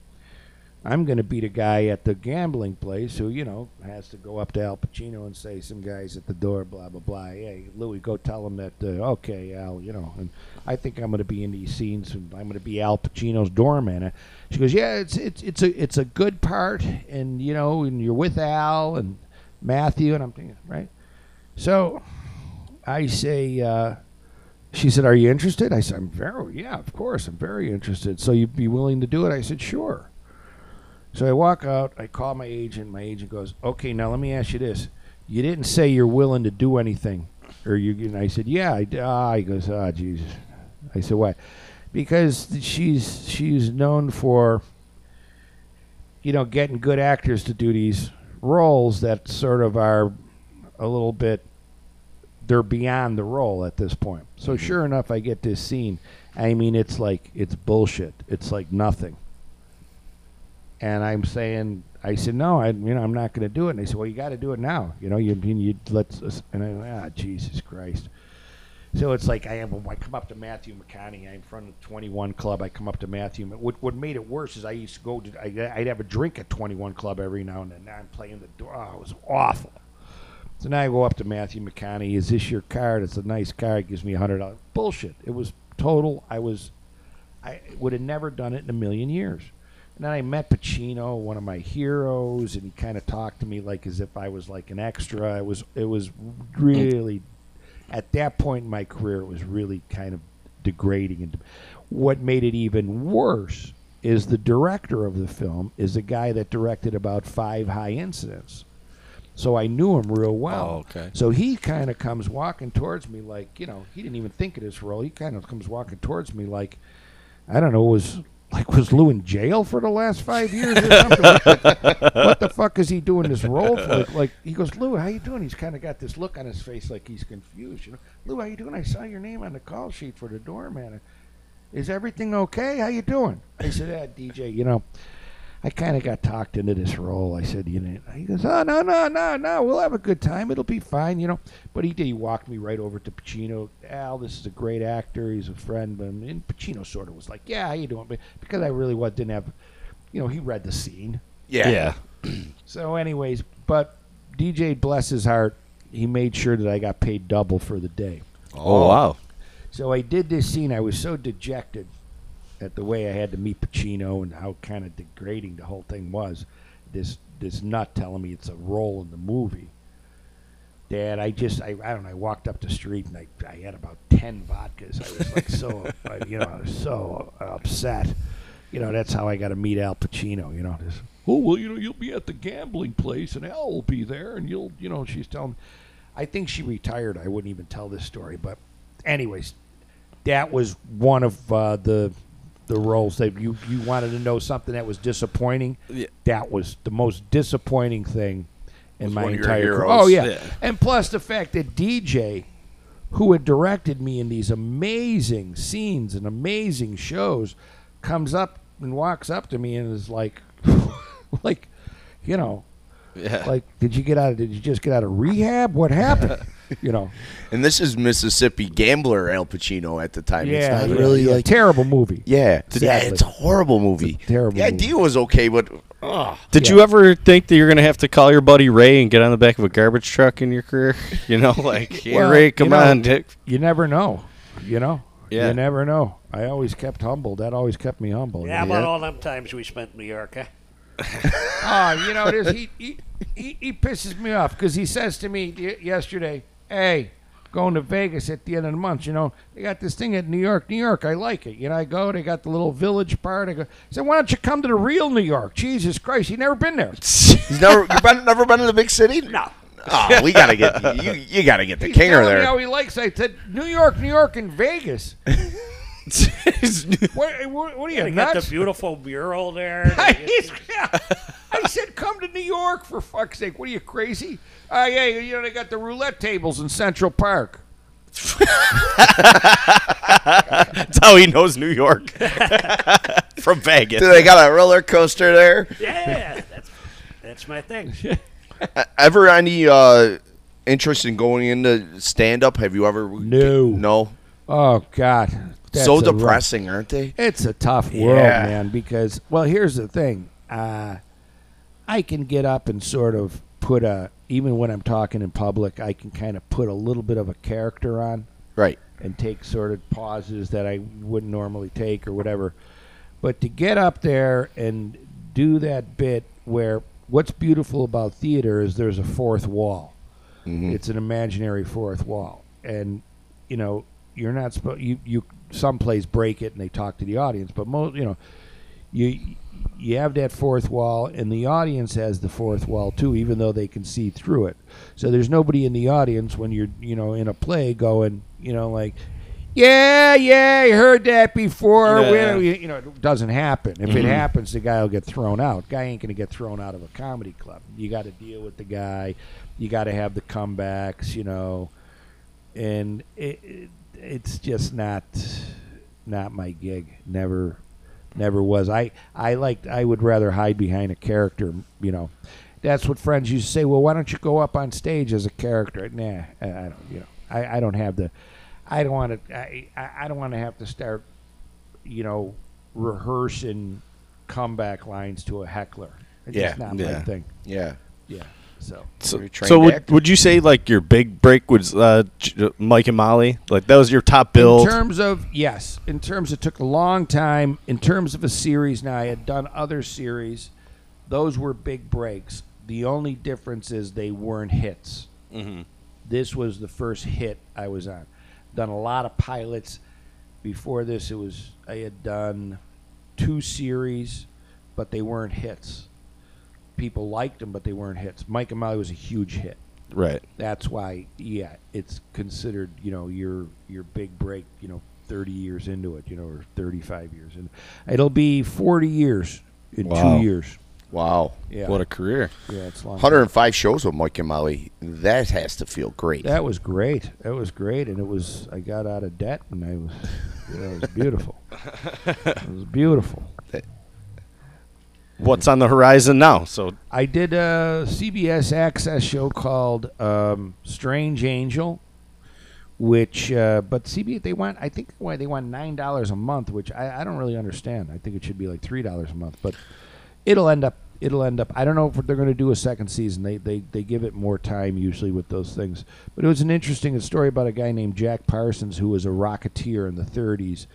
I'm going to beat a guy at the gambling place who, you know, has to go up to Al Pacino and say, some guys at the door, blah, blah, blah. Hey, Louis, go tell him that, uh, okay, Al, you know. And I think I'm going to be in these scenes and I'm going to be Al Pacino's doorman. And she goes, yeah, it's, it's, it's, a, it's a good part. And, you know, and you're with Al and Matthew. And I'm thinking, right? So I say, uh, she said, Are you interested? I said, I'm very, yeah, of course, I'm very interested. So you'd be willing to do it? I said, Sure. So I walk out, I call my agent. My agent goes, Okay, now let me ask you this. You didn't say you're willing to do anything. Or you, and I said, Yeah, I, ah, he goes, Ah, Jesus. I said, Why? Because she's she's known for, you know, getting good actors to do these roles that sort of are a little bit they're beyond the role at this point. So sure enough, I get this scene. I mean, it's like it's bullshit. It's like nothing. And I'm saying, I said, no, I, you know, I'm not going to do it. And they said, well, you got to do it now. You know, you mean you let's. And I, went, ah, Jesus Christ. So it's like I am. I come up to Matthew McConaughey. I'm from the 21 Club. I come up to Matthew. What what made it worse is I used to go. To, I, I'd have a drink at 21 Club every now and then. Now I'm playing the door. Oh, it was awful. So now I go up to Matthew McConaughey. Is this your card? It's a nice card. It gives me a hundred dollars. Bullshit. It was total. I was, I would have never done it in a million years. And then I met Pacino, one of my heroes, and he kind of talked to me like as if I was like an extra. It was, it was really, at that point in my career, it was really kind of degrading. And what made it even worse is the director of the film is a guy that directed about five High Incidents. So I knew him real oh, well. Oh, okay. So he kind of comes walking towards me like, you know, he didn't even think of this role. He kind of comes walking towards me like, I don't know, it was like was Lou in jail for the last five years or something? Like, what the fuck is he doing this role for? Like, like, he goes, Lou, how you doing? He's kind of got this look on his face like he's confused. You know, Lou, how you doing? I saw your name on the call sheet for the doorman. Is everything okay? How you doing? I said, ah, DJ, you know. I kind of got talked into this role. I said, you know, he goes, oh no, no, no, no, we'll have a good time. It'll be fine, you know. But he did. He walked me right over to Pacino. Al, this is a great actor. He's a friend. But and Pacino sort of was like, yeah, how you doing? But because I really was didn't have, you know, he read the scene. Yeah. So, anyways, but DJ, bless his heart, he made sure that I got paid double for the day. Oh, wow. So I did this scene. I was so dejected at the way I had to meet Pacino and how kind of degrading the whole thing was. This this nut telling me it's a role in the movie. That I just I, I don't know. I walked up the street and I, I had about ten vodkas. I was like so uh, you know I was so upset. You know that's how I got to meet Al Pacino. You know this. Oh well, you know you'll be at the gambling place and Al will be there and you'll you know she's telling. I think she retired. I wouldn't even tell this story, but anyways, that was one of uh, the the roles that you you wanted to know something that was disappointing. Yeah. That was the most disappointing thing in Was my one of your entire career. Oh yeah. Yeah. and plus the fact that DJ, who had directed me in these amazing scenes and amazing shows, comes up and walks up to me and is like, like, you know, Yeah. like, did you get out? Of, did you just get out of rehab? What happened? you know. And this is Mississippi gambler Al Pacino at the time. Yeah, it's not yeah, really yeah. like terrible movie. yeah, yeah. It's a horrible movie. A terrible The movie. idea was okay, but ugh. Did Yeah. you ever think that you're gonna have to call your buddy Ray and get on the back of a garbage truck in your career? You know, like, hey Well, Ray, you come know, on, Dick. You never know. You know. Yeah. You never know. I always kept humble. That always kept me humble. Yeah, how about all them times we spent in New York, huh? Oh, you know, this, he, he, he, he pisses me off because he says to me yesterday, hey, going to Vegas at the end of the month, you know, they got this thing at New York, New York. I like it. You know, I go, they got the little village part. I go, I said, why don't you come to the real New York? Jesus Christ, you never been there. he's never you've been, never been to the big city. No. Oh, we gotta get you. You gotta get the He's kinger there. how he likes. I said, New York, New York, and Vegas. What, what, what are you They got the beautiful mural there. Yeah. I said, come to New York for fuck's sake. What are you crazy? Uh, yeah, you know they got the roulette tables in Central Park. That's how he knows New York from Vegas. Do they got a roller coaster there? yeah, that's, that's my thing. Ever any uh, interest in going into stand up? Have you ever? No. No. Oh God, That's so rough- depressing, aren't they? It's a tough world, Yeah. man. Because well, here's the thing. Uh, I can get up and sort of put a even when I'm talking in public, I can kind of put a little bit of a character on Right. and take sort of pauses that I wouldn't normally take or whatever. But to get up there and do that bit where what's beautiful about theater is there's a fourth wall. It's an imaginary fourth wall, and you know you're not supposed you you some plays break it and they talk to the audience, but most you know you you have that fourth wall and the audience has the fourth wall too even though they can see through it. So there's nobody in the audience when you're you know in a play going you know like yeah yeah i heard that before Yeah. We- you know it doesn't happen. If it mm-hmm. happens the guy will get thrown out. Guy ain't gonna get thrown out of a comedy club. You got to deal with the guy. You got to have the comebacks you know. And it, it, it's just not not my gig. Never never was. I i like i would rather hide behind a character you know. That's what friends used to say well why don't you go up on stage as a character? Nah i, don't you know i, I don't have the i don't want to I, I don't want to have to start you know rehearsing comeback lines to a heckler. It's Yeah, just not my yeah. thing. Yeah. yeah so So, You're a trained so would, actor. would you say like your big break was uh, Mike and Molly? Like that was your top build? In terms of yes, in terms it took a long time. In terms of a series, now I had done other series. Those were big breaks. The only difference is they weren't hits. Mhm. This was the first hit I was on. Done a lot of pilots. Before this, it was I had done two series, but they weren't hits. People liked them, but they weren't hits. Mike and Molly was a huge hit right. that's why yeah it's considered you know your your big break you know 30 years into it you know or 35 years and it'll be 40 years in Wow. two years Wow. yeah What a career. yeah it's long 105 shows with Mike and Molly. That has to feel great. that was great that was great and it was i got out of debt and i was you know, it was beautiful it was beautiful What's on the horizon now? So I did a CBS Access show called um, Strange Angel, which, uh, but CBS they want, I think why they want nine dollars a month, which I, I don't really understand. I think it should be like three dollars a month, but it'll end up, it'll end up. I don't know if they're going to do a second season. They, they they give it more time usually with those things. But it was an interesting story about a guy named Jack Parsons who was a rocketeer in the 30s.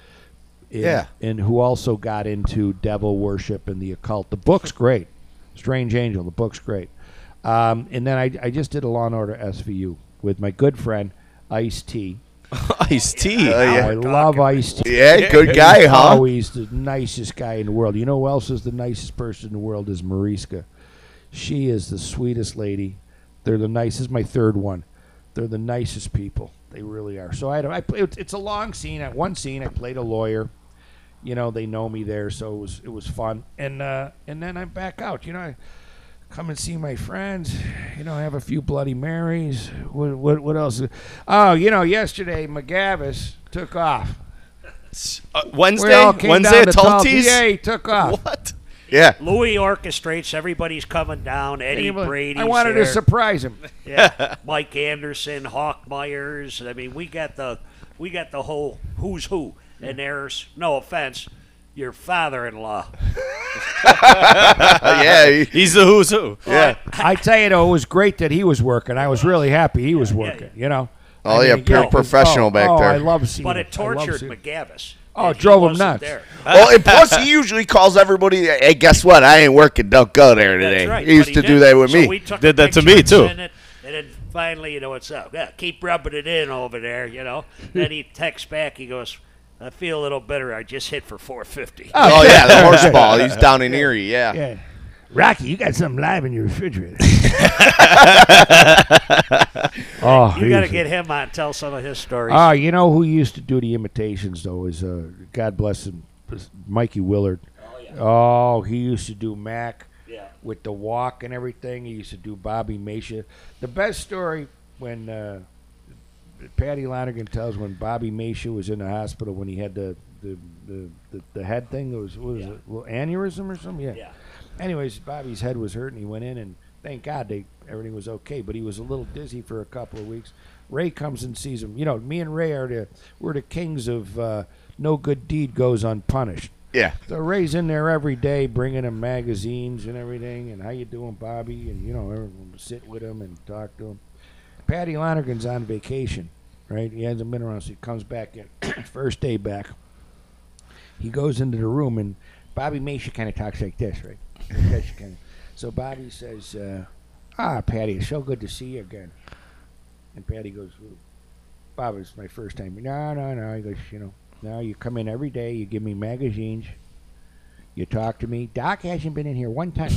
And- Yeah. and who also got into devil worship and the occult. The book's great. Strange Angel. The book's great. Um, and then I, I just did a Law and Order SVU with my good friend Ice T. Ice T. Oh, yeah. I love Ice T. Yeah, good guy, huh? Oh, he's the nicest guy in the world. You know who else is the nicest person in the world? Is Mariska. She is the sweetest lady. They're the nicest. My third one. They're the nicest people. They really are. So I, had, I it's, it's a long scene. At one scene, I played a lawyer. You know, they know me there, so it was it was fun. And uh, and then I'm back out. You know, I come and see my friends. You know, I have a few Bloody Marys. What what, what else? Oh, you know, yesterday McGavis took off. Uh, Wednesday. Wednesday at. Talty's. Yeah, he took off. What? Yeah. Louis orchestrates. Everybody's coming down. Eddie Anybody- Brady. I wanted there. to surprise him. yeah, Mike Anderson, Hawk Myers. I mean, we got the we got the whole who's who. And there's no offense, your father-in-law. yeah. he- He's the who's who. yeah. I tell you though, it was great that he was working. I was really happy he was working. You know. Oh, I yeah, mean, pure it was- professional oh, back oh, there. I love seeing But it. it tortured seeing it. McGavis. Oh, that it drove him nuts. There. Well, and plus he usually calls everybody. Hey, guess what? I ain't working. Don't go there today. That's right. He used but to do that with So me. we Did that to me, too. it, and then finally, you know, what's up? Yeah, keep rubbing it in over there, you know. then he texts back. He goes, "I feel a little better. I just hit for 450." oh yeah, the horse ball. He's down in Erie. Yeah. Yeah. Rocky, you got something live in your refrigerator. oh, you got to get him on. Tell some of his stories. Ah, you know who used to do the imitations though is uh, God bless him, Mikey Willard. Oh, yeah. oh he used to do Mac yeah. with the walk and everything. He used to do Bobby Mesha. The best story when uh, Patty Lonergan tells when Bobby Mesha was in the hospital when he had the the, the, the, the head thing. It was what was Yeah. it, a little aneurysm or something? Yeah. Yeah. Anyways, Bobby's head was hurt and he went in and thank God they everything was okay. But he was a little dizzy for a couple of weeks. Ray comes and sees him. You know, me and Ray are the we're the kings of uh, no good deed goes unpunished. Yeah. So Ray's in there every day, bringing him magazines and everything, and how you doing, Bobby? And you know, everyone sit with him and talk to him. Patty Lonergan's on vacation, right? He hasn't been around, so he comes back in. First day back, he goes into the room, and Bobby Macia kind of talks like this, right? Like this kind of. So Bobby says, uh, "Ah, Patty, it's so good to see you again." And Patty goes, well, "Bob, it's my first time." No, no, no. He goes, "You know, now you come in every day. You give me magazines. You talk to me. Doc hasn't been in here one time.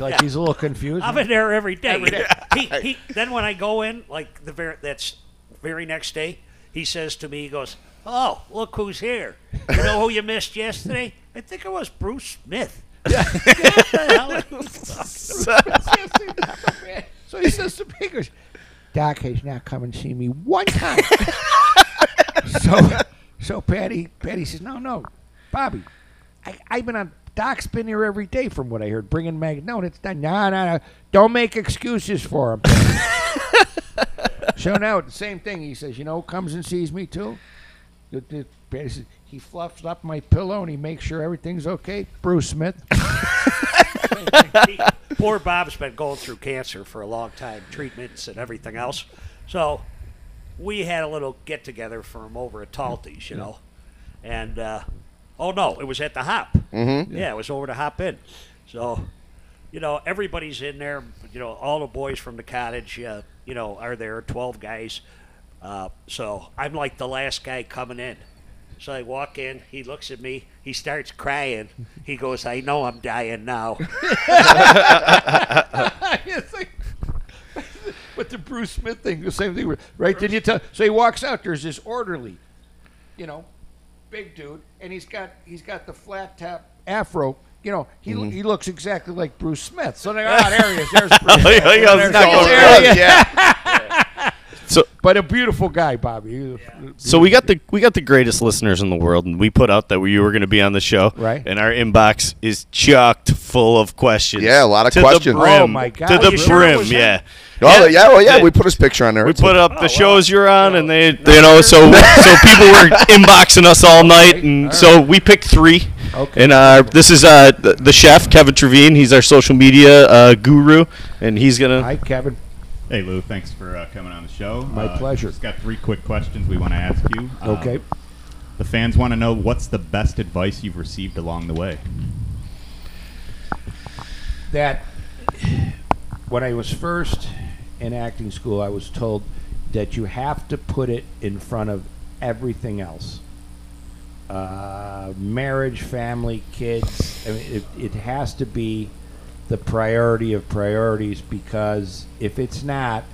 like he's a little confused. I'm in there every day. He, he, then when I go in, like the very that's very next day, he says to me, he goes, "Oh, look who's here! You know who you missed yesterday? I think it was Bruce Smith." So he says to he Doc has not come and seen me one time. so, so Patty, Patty says, no, no, Bobby, I, I've been on. Doc's been here every day, from what I heard, bringing mag. No, it's not. No, no, no. Don't make excuses for him. so now the same thing. He says, you know, comes and sees me too. Patty says, he fluffs up my pillow and he makes sure everything's okay. Bruce Smith. He- Poor Bob's been going through cancer for a long time, treatments and everything else. So we had a little get together for him over at Talty's, you know. And uh, oh no, it was at the Hop. Mm-hmm. Yeah, it was over to Hop Inn. So you know, everybody's in there. You know, all the boys from the cottage, uh, you know, are there. Twelve guys. Uh, so I'm like the last guy coming in. So I walk in. He looks at me. He starts crying. He goes, "I know I'm dying now." It's like- but the Bruce Smith thing, the same thing, right? Did you tell? So he walks out. There's this orderly, you know, big dude, and he's got he's got the flat top afro. You know, he he looks exactly like Bruce Smith. So they ah, there he is. There's Bruce. Smith. He goes, There's- "No, there he is. yeah. So But a beautiful guy, Bobby. He was a- So we got the we got the greatest listeners in the world, and we put out that you were going to be on the show, Right. And our inbox is chocked full of questions. Yeah, a lot of to questions. The brim, Oh, my God. To the you sure brim, yeah. Oh, yeah, well, yeah, Yeah. we put his picture on there. We put up Oh, the shows you're on, and they, you know, so Oh, so people were inboxing us all night, and so we picked three. Okay. And uh, this is uh, the, the chef Kevin Trevine. He's our social media uh, guru, and he's gonna. Hi, Kevin. Hey Lou, thanks for uh, coming on the show. My Uh, pleasure. Just got three quick questions we want to ask you. Um, Okay. The fans want to know what's the best advice you've received along the way. that when I was first in acting school, I was told that you have to put it in front of everything else. Uh, marriage, family, kids. I mean, it, it has to be the priority of priorities because if it's not,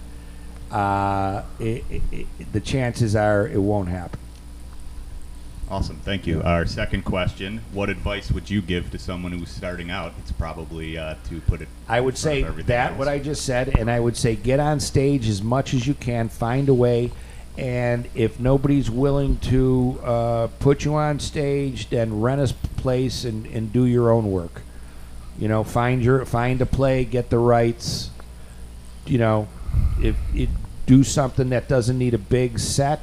uh, it, it, it, the chances are it won't happen. Awesome, thank you. Our second question: What advice would you give to someone who's starting out? It's probably uh, to put it. I would say that else. what I just said, and I would say get on stage as much as you can, find a way, and if nobody's willing to uh, put you on stage, then rent a place and, and do your own work. You know, find your find a play, get the rights. You know, if it do something that doesn't need a big set,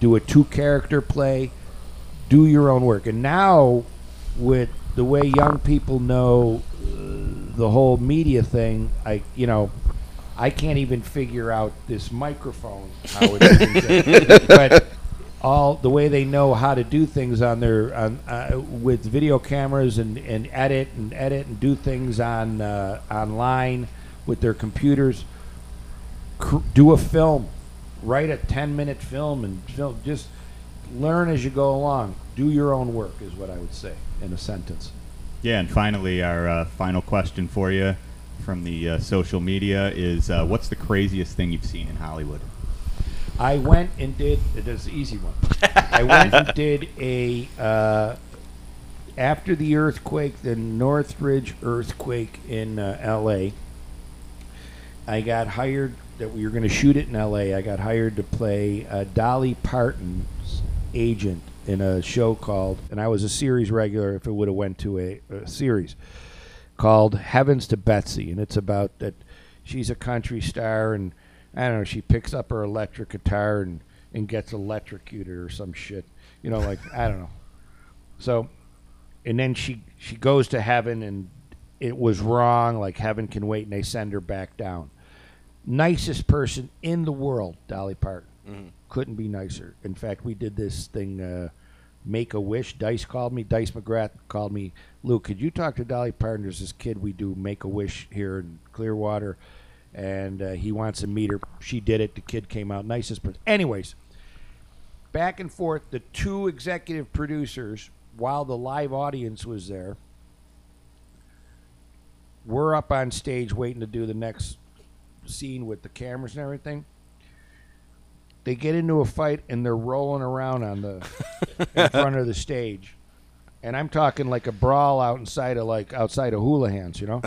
do a two character play, do your own work. And now, with the way young people know uh, the whole media thing, I you know, I can't even figure out this microphone how it is. but all the way they know how to do things on their on uh, with video cameras and, and edit and edit and do things on uh, online with their computers. Cr- do a film, write a ten minute film and film. Just learn as you go along. Do your own work is what I would say in a sentence. Yeah, and finally, our uh, final question for you from the uh, social media is: uh, What's the craziest thing you've seen in Hollywood? I went and did. It is an easy one. I went and did a uh, after the earthquake, the Northridge earthquake in uh, L.A. I got hired that we were going to shoot it in L.A. I got hired to play uh, Dolly Parton's agent in a show called, and I was a series regular if it would have went to a, a series. called Heavens to Betsy, and it's about that she's a country star, and I don't know, she picks up her electric guitar and and gets electrocuted or some shit, you know, like I don't know. So, and then she she goes to heaven, and it was wrong. Like heaven can wait, and they send her back down. Nicest person in the world, Dolly Parton. Couldn't be nicer. In fact, we did this thing. Uh, Make a Wish. Dice called me. Dice McGrath called me. Luke, could you talk to Dolly Parton? There's this kid we do Make a Wish here in Clearwater, and uh, he wants to meet her. She did it. The kid came out nicest person. Anyways, back and forth. The two executive producers, while the live audience was there, we're up on stage waiting to do the next scene with the cameras and everything. They get into a fight and they're rolling around on the in front of the stage. And I'm talking like a brawl out inside of like outside of Houlihan's, you know,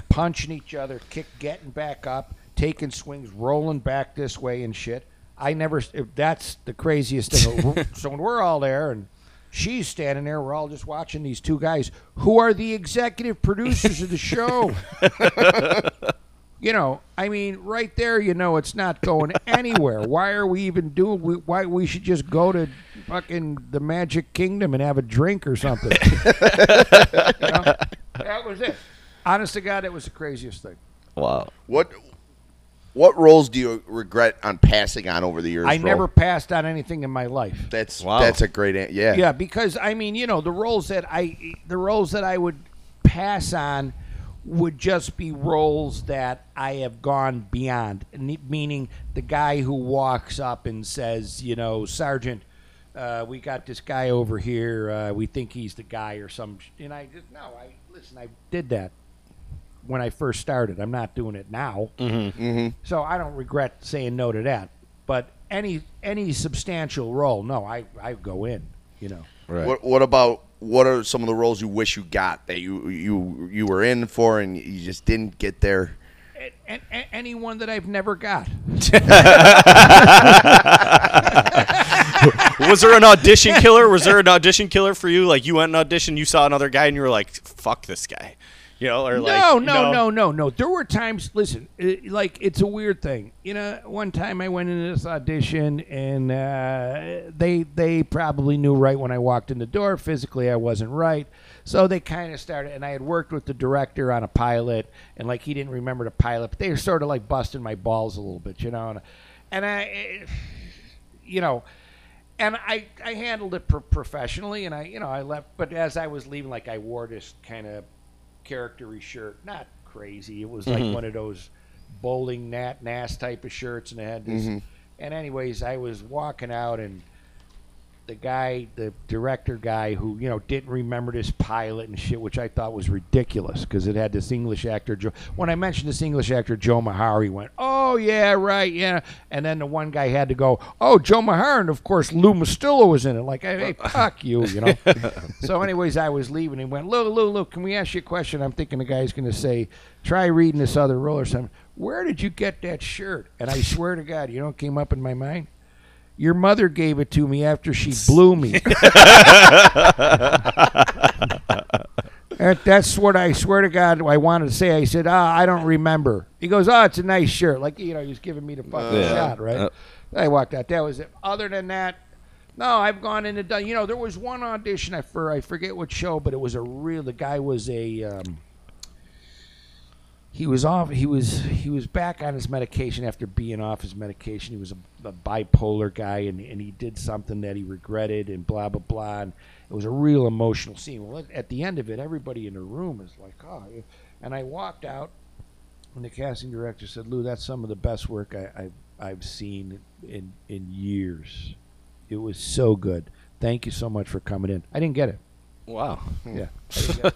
punching each other, kick, getting back up, taking swings, rolling back this way and shit. I never. That's the craziest thing. so when we're all there and she's standing there, we're all just watching these two guys who are the executive producers of the show. you know, I mean, right there, you know, it's not going anywhere. Why are we even doing? Why we should just go to fucking the Magic Kingdom and have a drink or something? You know? That was it. Honest to God, it was the craziest thing. Wow. What what roles do you regret on passing on over the years? I bro? never passed on anything in my life. That's Wow. that's a great an- yeah. Yeah, because I mean, you know, the roles that I the roles that I would pass on would just be roles that I have gone beyond. Meaning, the guy who walks up and says, you know, Sergeant, uh, we got this guy over here. Uh, we think he's the guy or some. sh- And I just no. I listen. I did that when I first started. I'm not doing it now. Mm-hmm. So I don't regret saying no to that. But any any substantial role, no, I I go in. You know. Right. What what about what are some of the roles you wish you got that you you you were in for and you just didn't get there? A- a- a- anyone that I've never got. Was there an audition killer? Was there an audition killer for you? Like you went and auditioned, you saw another guy, and you were like, "Fuck this guy," you know, or like, no, no, no, no, no. There were times. Listen, it, like it's a weird thing. You know, one time I went into this audition, and uh, they they probably knew right when I walked in the door. Physically, I wasn't right, so they kind of started. And I had worked with the director on a pilot, and like he didn't remember the pilot, but they were sort of like busting my balls a little bit, you know. And, and I, you know. And I, I handled it pro- professionally, and I, you know, I left. But as I was leaving, like I wore this kind of charactery shirt. Not crazy. It was like mm-hmm. one of those bowling nat nas type of shirts, and it had this. Mm-hmm. And anyways, I was walking out, and the guy, the director guy, who you know didn't remember this pilot and shit, which I thought was ridiculous because it had this English actor. Joe, when I mentioned this English actor, Joe Mahar, he went, "Oh yeah, right, yeah." And then the one guy had to go, "Oh, Joe Mahar," and of course Lou Mustillo was in it. Like, hey, fuck you, you know. so, anyways, I was leaving. He went, "Lou, Lou, Lou, can we ask you a question?" I'm thinking the guy's going to say, "Try reading this other role or something." Where did you get that shirt? And I swear to God, you know what came up in my mind? Your mother gave it to me after she blew me. That- That's what I swear to God I wanted to say. I said, "Ah, I don't remember." He goes, "Oh, it's a nice shirt." Like you know, he was giving me the fucking shot, right? Uh. I walked out. That was it. Other than that, no, I've gone into done. You know, there was one audition I for I forget what show, but it was a real. The guy was a. Um, he was off. He was he was back on his medication after being off his medication. He was a, a bipolar guy, and, and he did something that he regretted, and blah blah blah. And it was a real emotional scene. Well, at- the end of it, everybody in the room is like, "Oh!" And I walked out, and the casting director said, "Lou, that's some of the best work I, I've I've seen in in years. It was so good. Thank you so much for coming in. I didn't get it. Wow. Yeah,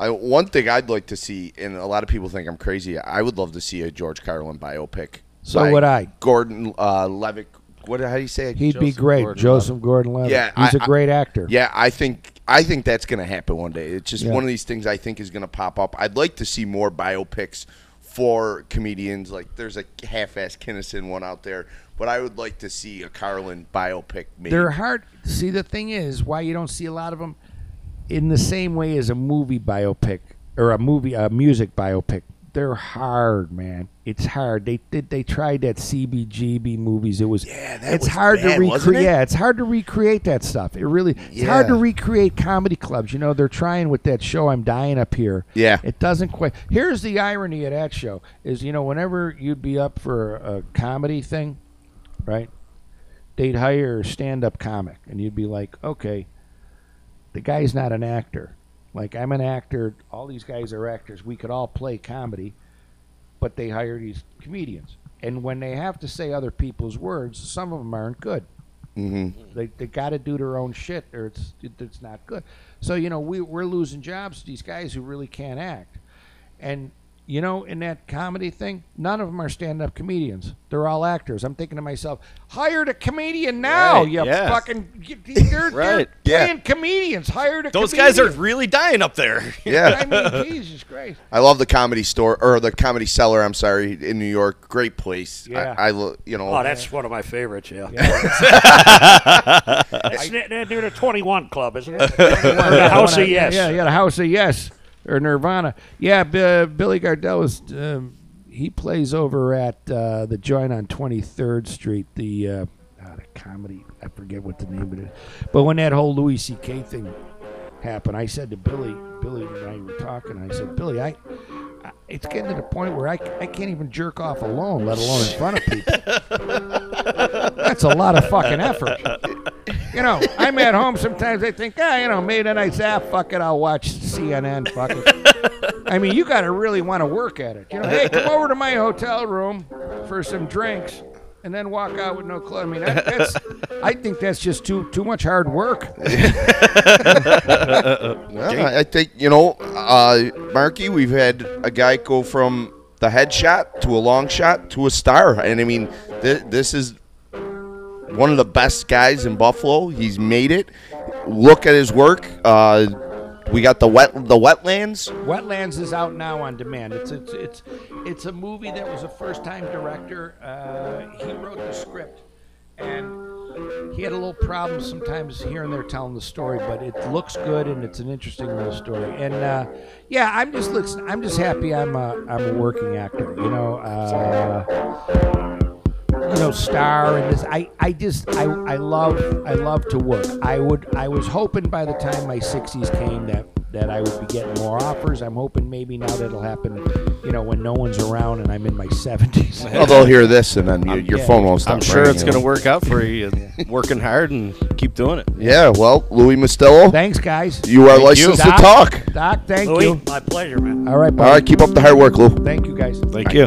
I didn't get it. I, one thing I'd like to see, and a lot of people think I'm crazy. I would love to see a George Carlin biopic. So by would I. Gordon uh, Levick. What? How do you say? it? He'd be great, Gordon-Levitt. Joseph Gordon-Levitt. Yeah, he's a I- I- great actor. Yeah, I think I think that's going to happen one day. It's just Yeah. one of these things I think is going to pop up. I'd like to see more biopics for comedians. Like there's a half-ass Kinison one out there, but I would like to see a Carlin biopic. Made. They're hard. See, the thing is, why you don't see a lot of them in the same way as a movie biopic. or a movie, a music biopic. They're hard, man. It's hard. They did. They tried that CBGB movies. It was. Yeah, that It's was hard bad, to recreate. it? Yeah, it's hard to recreate that stuff. It really. It's hard to recreate comedy clubs. You know, they're trying with that show. I'm dying up here. Yeah. It doesn't quite. Here's the irony of that show: is you know, whenever you'd be up for a comedy thing, right? They'd hire a stand-up comic, and you'd be like, okay, the guy's not an actor. Like I'm an actor. All these guys are actors. We could all play comedy, but they hire these comedians. And when they have to say other people's words, some of them aren't good. hmm They they got to do their own shit, or it's it, it's not good. So you know we we're losing jobs to these guys who really can't act, and you know in that comedy thing, none of them are stand-up comedians. They're all actors. I'm thinking to myself, hire a comedian now. Right, you yeah. fucking they're, Right, they're yeah. comedians. Hired a Those guys are really dying up there. Yeah. I mean, Jesus Christ. I love the comedy store or the comedy cellar. I'm sorry, in New York, great place. Yeah. I, I you know. Oh, that's one of my favorites. Yeah, Yeah. it's near, near near the Twenty One Club, isn't it? or the House of Yes. Yeah, yeah, the House of Yes or Nirvana. Yeah, B- Billy Gardell was. Um, he plays over at uh, the joint on 23rd Street. The uh, the comedy. I forget what the name of it is. But when that whole Louis C.K. thing happened, I said to Billy, Billy and I were talking. I said, Billy, I. I- It's getting to the point where I, I can't even jerk off alone, let alone in front of people. That's a lot of fucking effort. You know, I'm at home sometimes. I think, ah, you know, made a nice app. Fuck it, I'll watch CNN. Fuck it. I mean, you got to really want to work at it. You know, hey, come over to my hotel room for some drinks, and then walk out with no clothes. I mean, that, that's. I think that's just too too much hard work. Well, I I think you know, uh, Marky. We've had a guy go from the headshot to a long shot to a star, and I mean, th- this is one of the best guys in Buffalo. He's made it. Look at his work. Uh, we got the wet the wetlands. Wetlands is out now on demand. It's it's it's it's a movie that was a first time director. Uh, he wrote the script, and he had a little problem sometimes here and there telling the story, but it looks good and it's an interesting little story. And uh, yeah, I'm just listen. I'm just happy I'm a I'm a working actor. You know. You know, star and this. I, I just, I, I love, I love to work. I would, I was hoping by the time my 60s came that that I would be getting more offers. I'm hoping maybe now that'll happen. You know, when no one's around and I'm in my 70s. Well, they'll hear this, and then your, your yeah. phone won't stop. I'm sure it's going to work out for you. Working hard and keep doing it. Yeah. Well, Louis Mustillo, Thanks, guys. you are Thank you. licensed to Doc. talk. Doc, thank Louis, you. my pleasure, man. All right, All buddy. right, keep up the hard work, Lou. Thank you, guys. Thank you.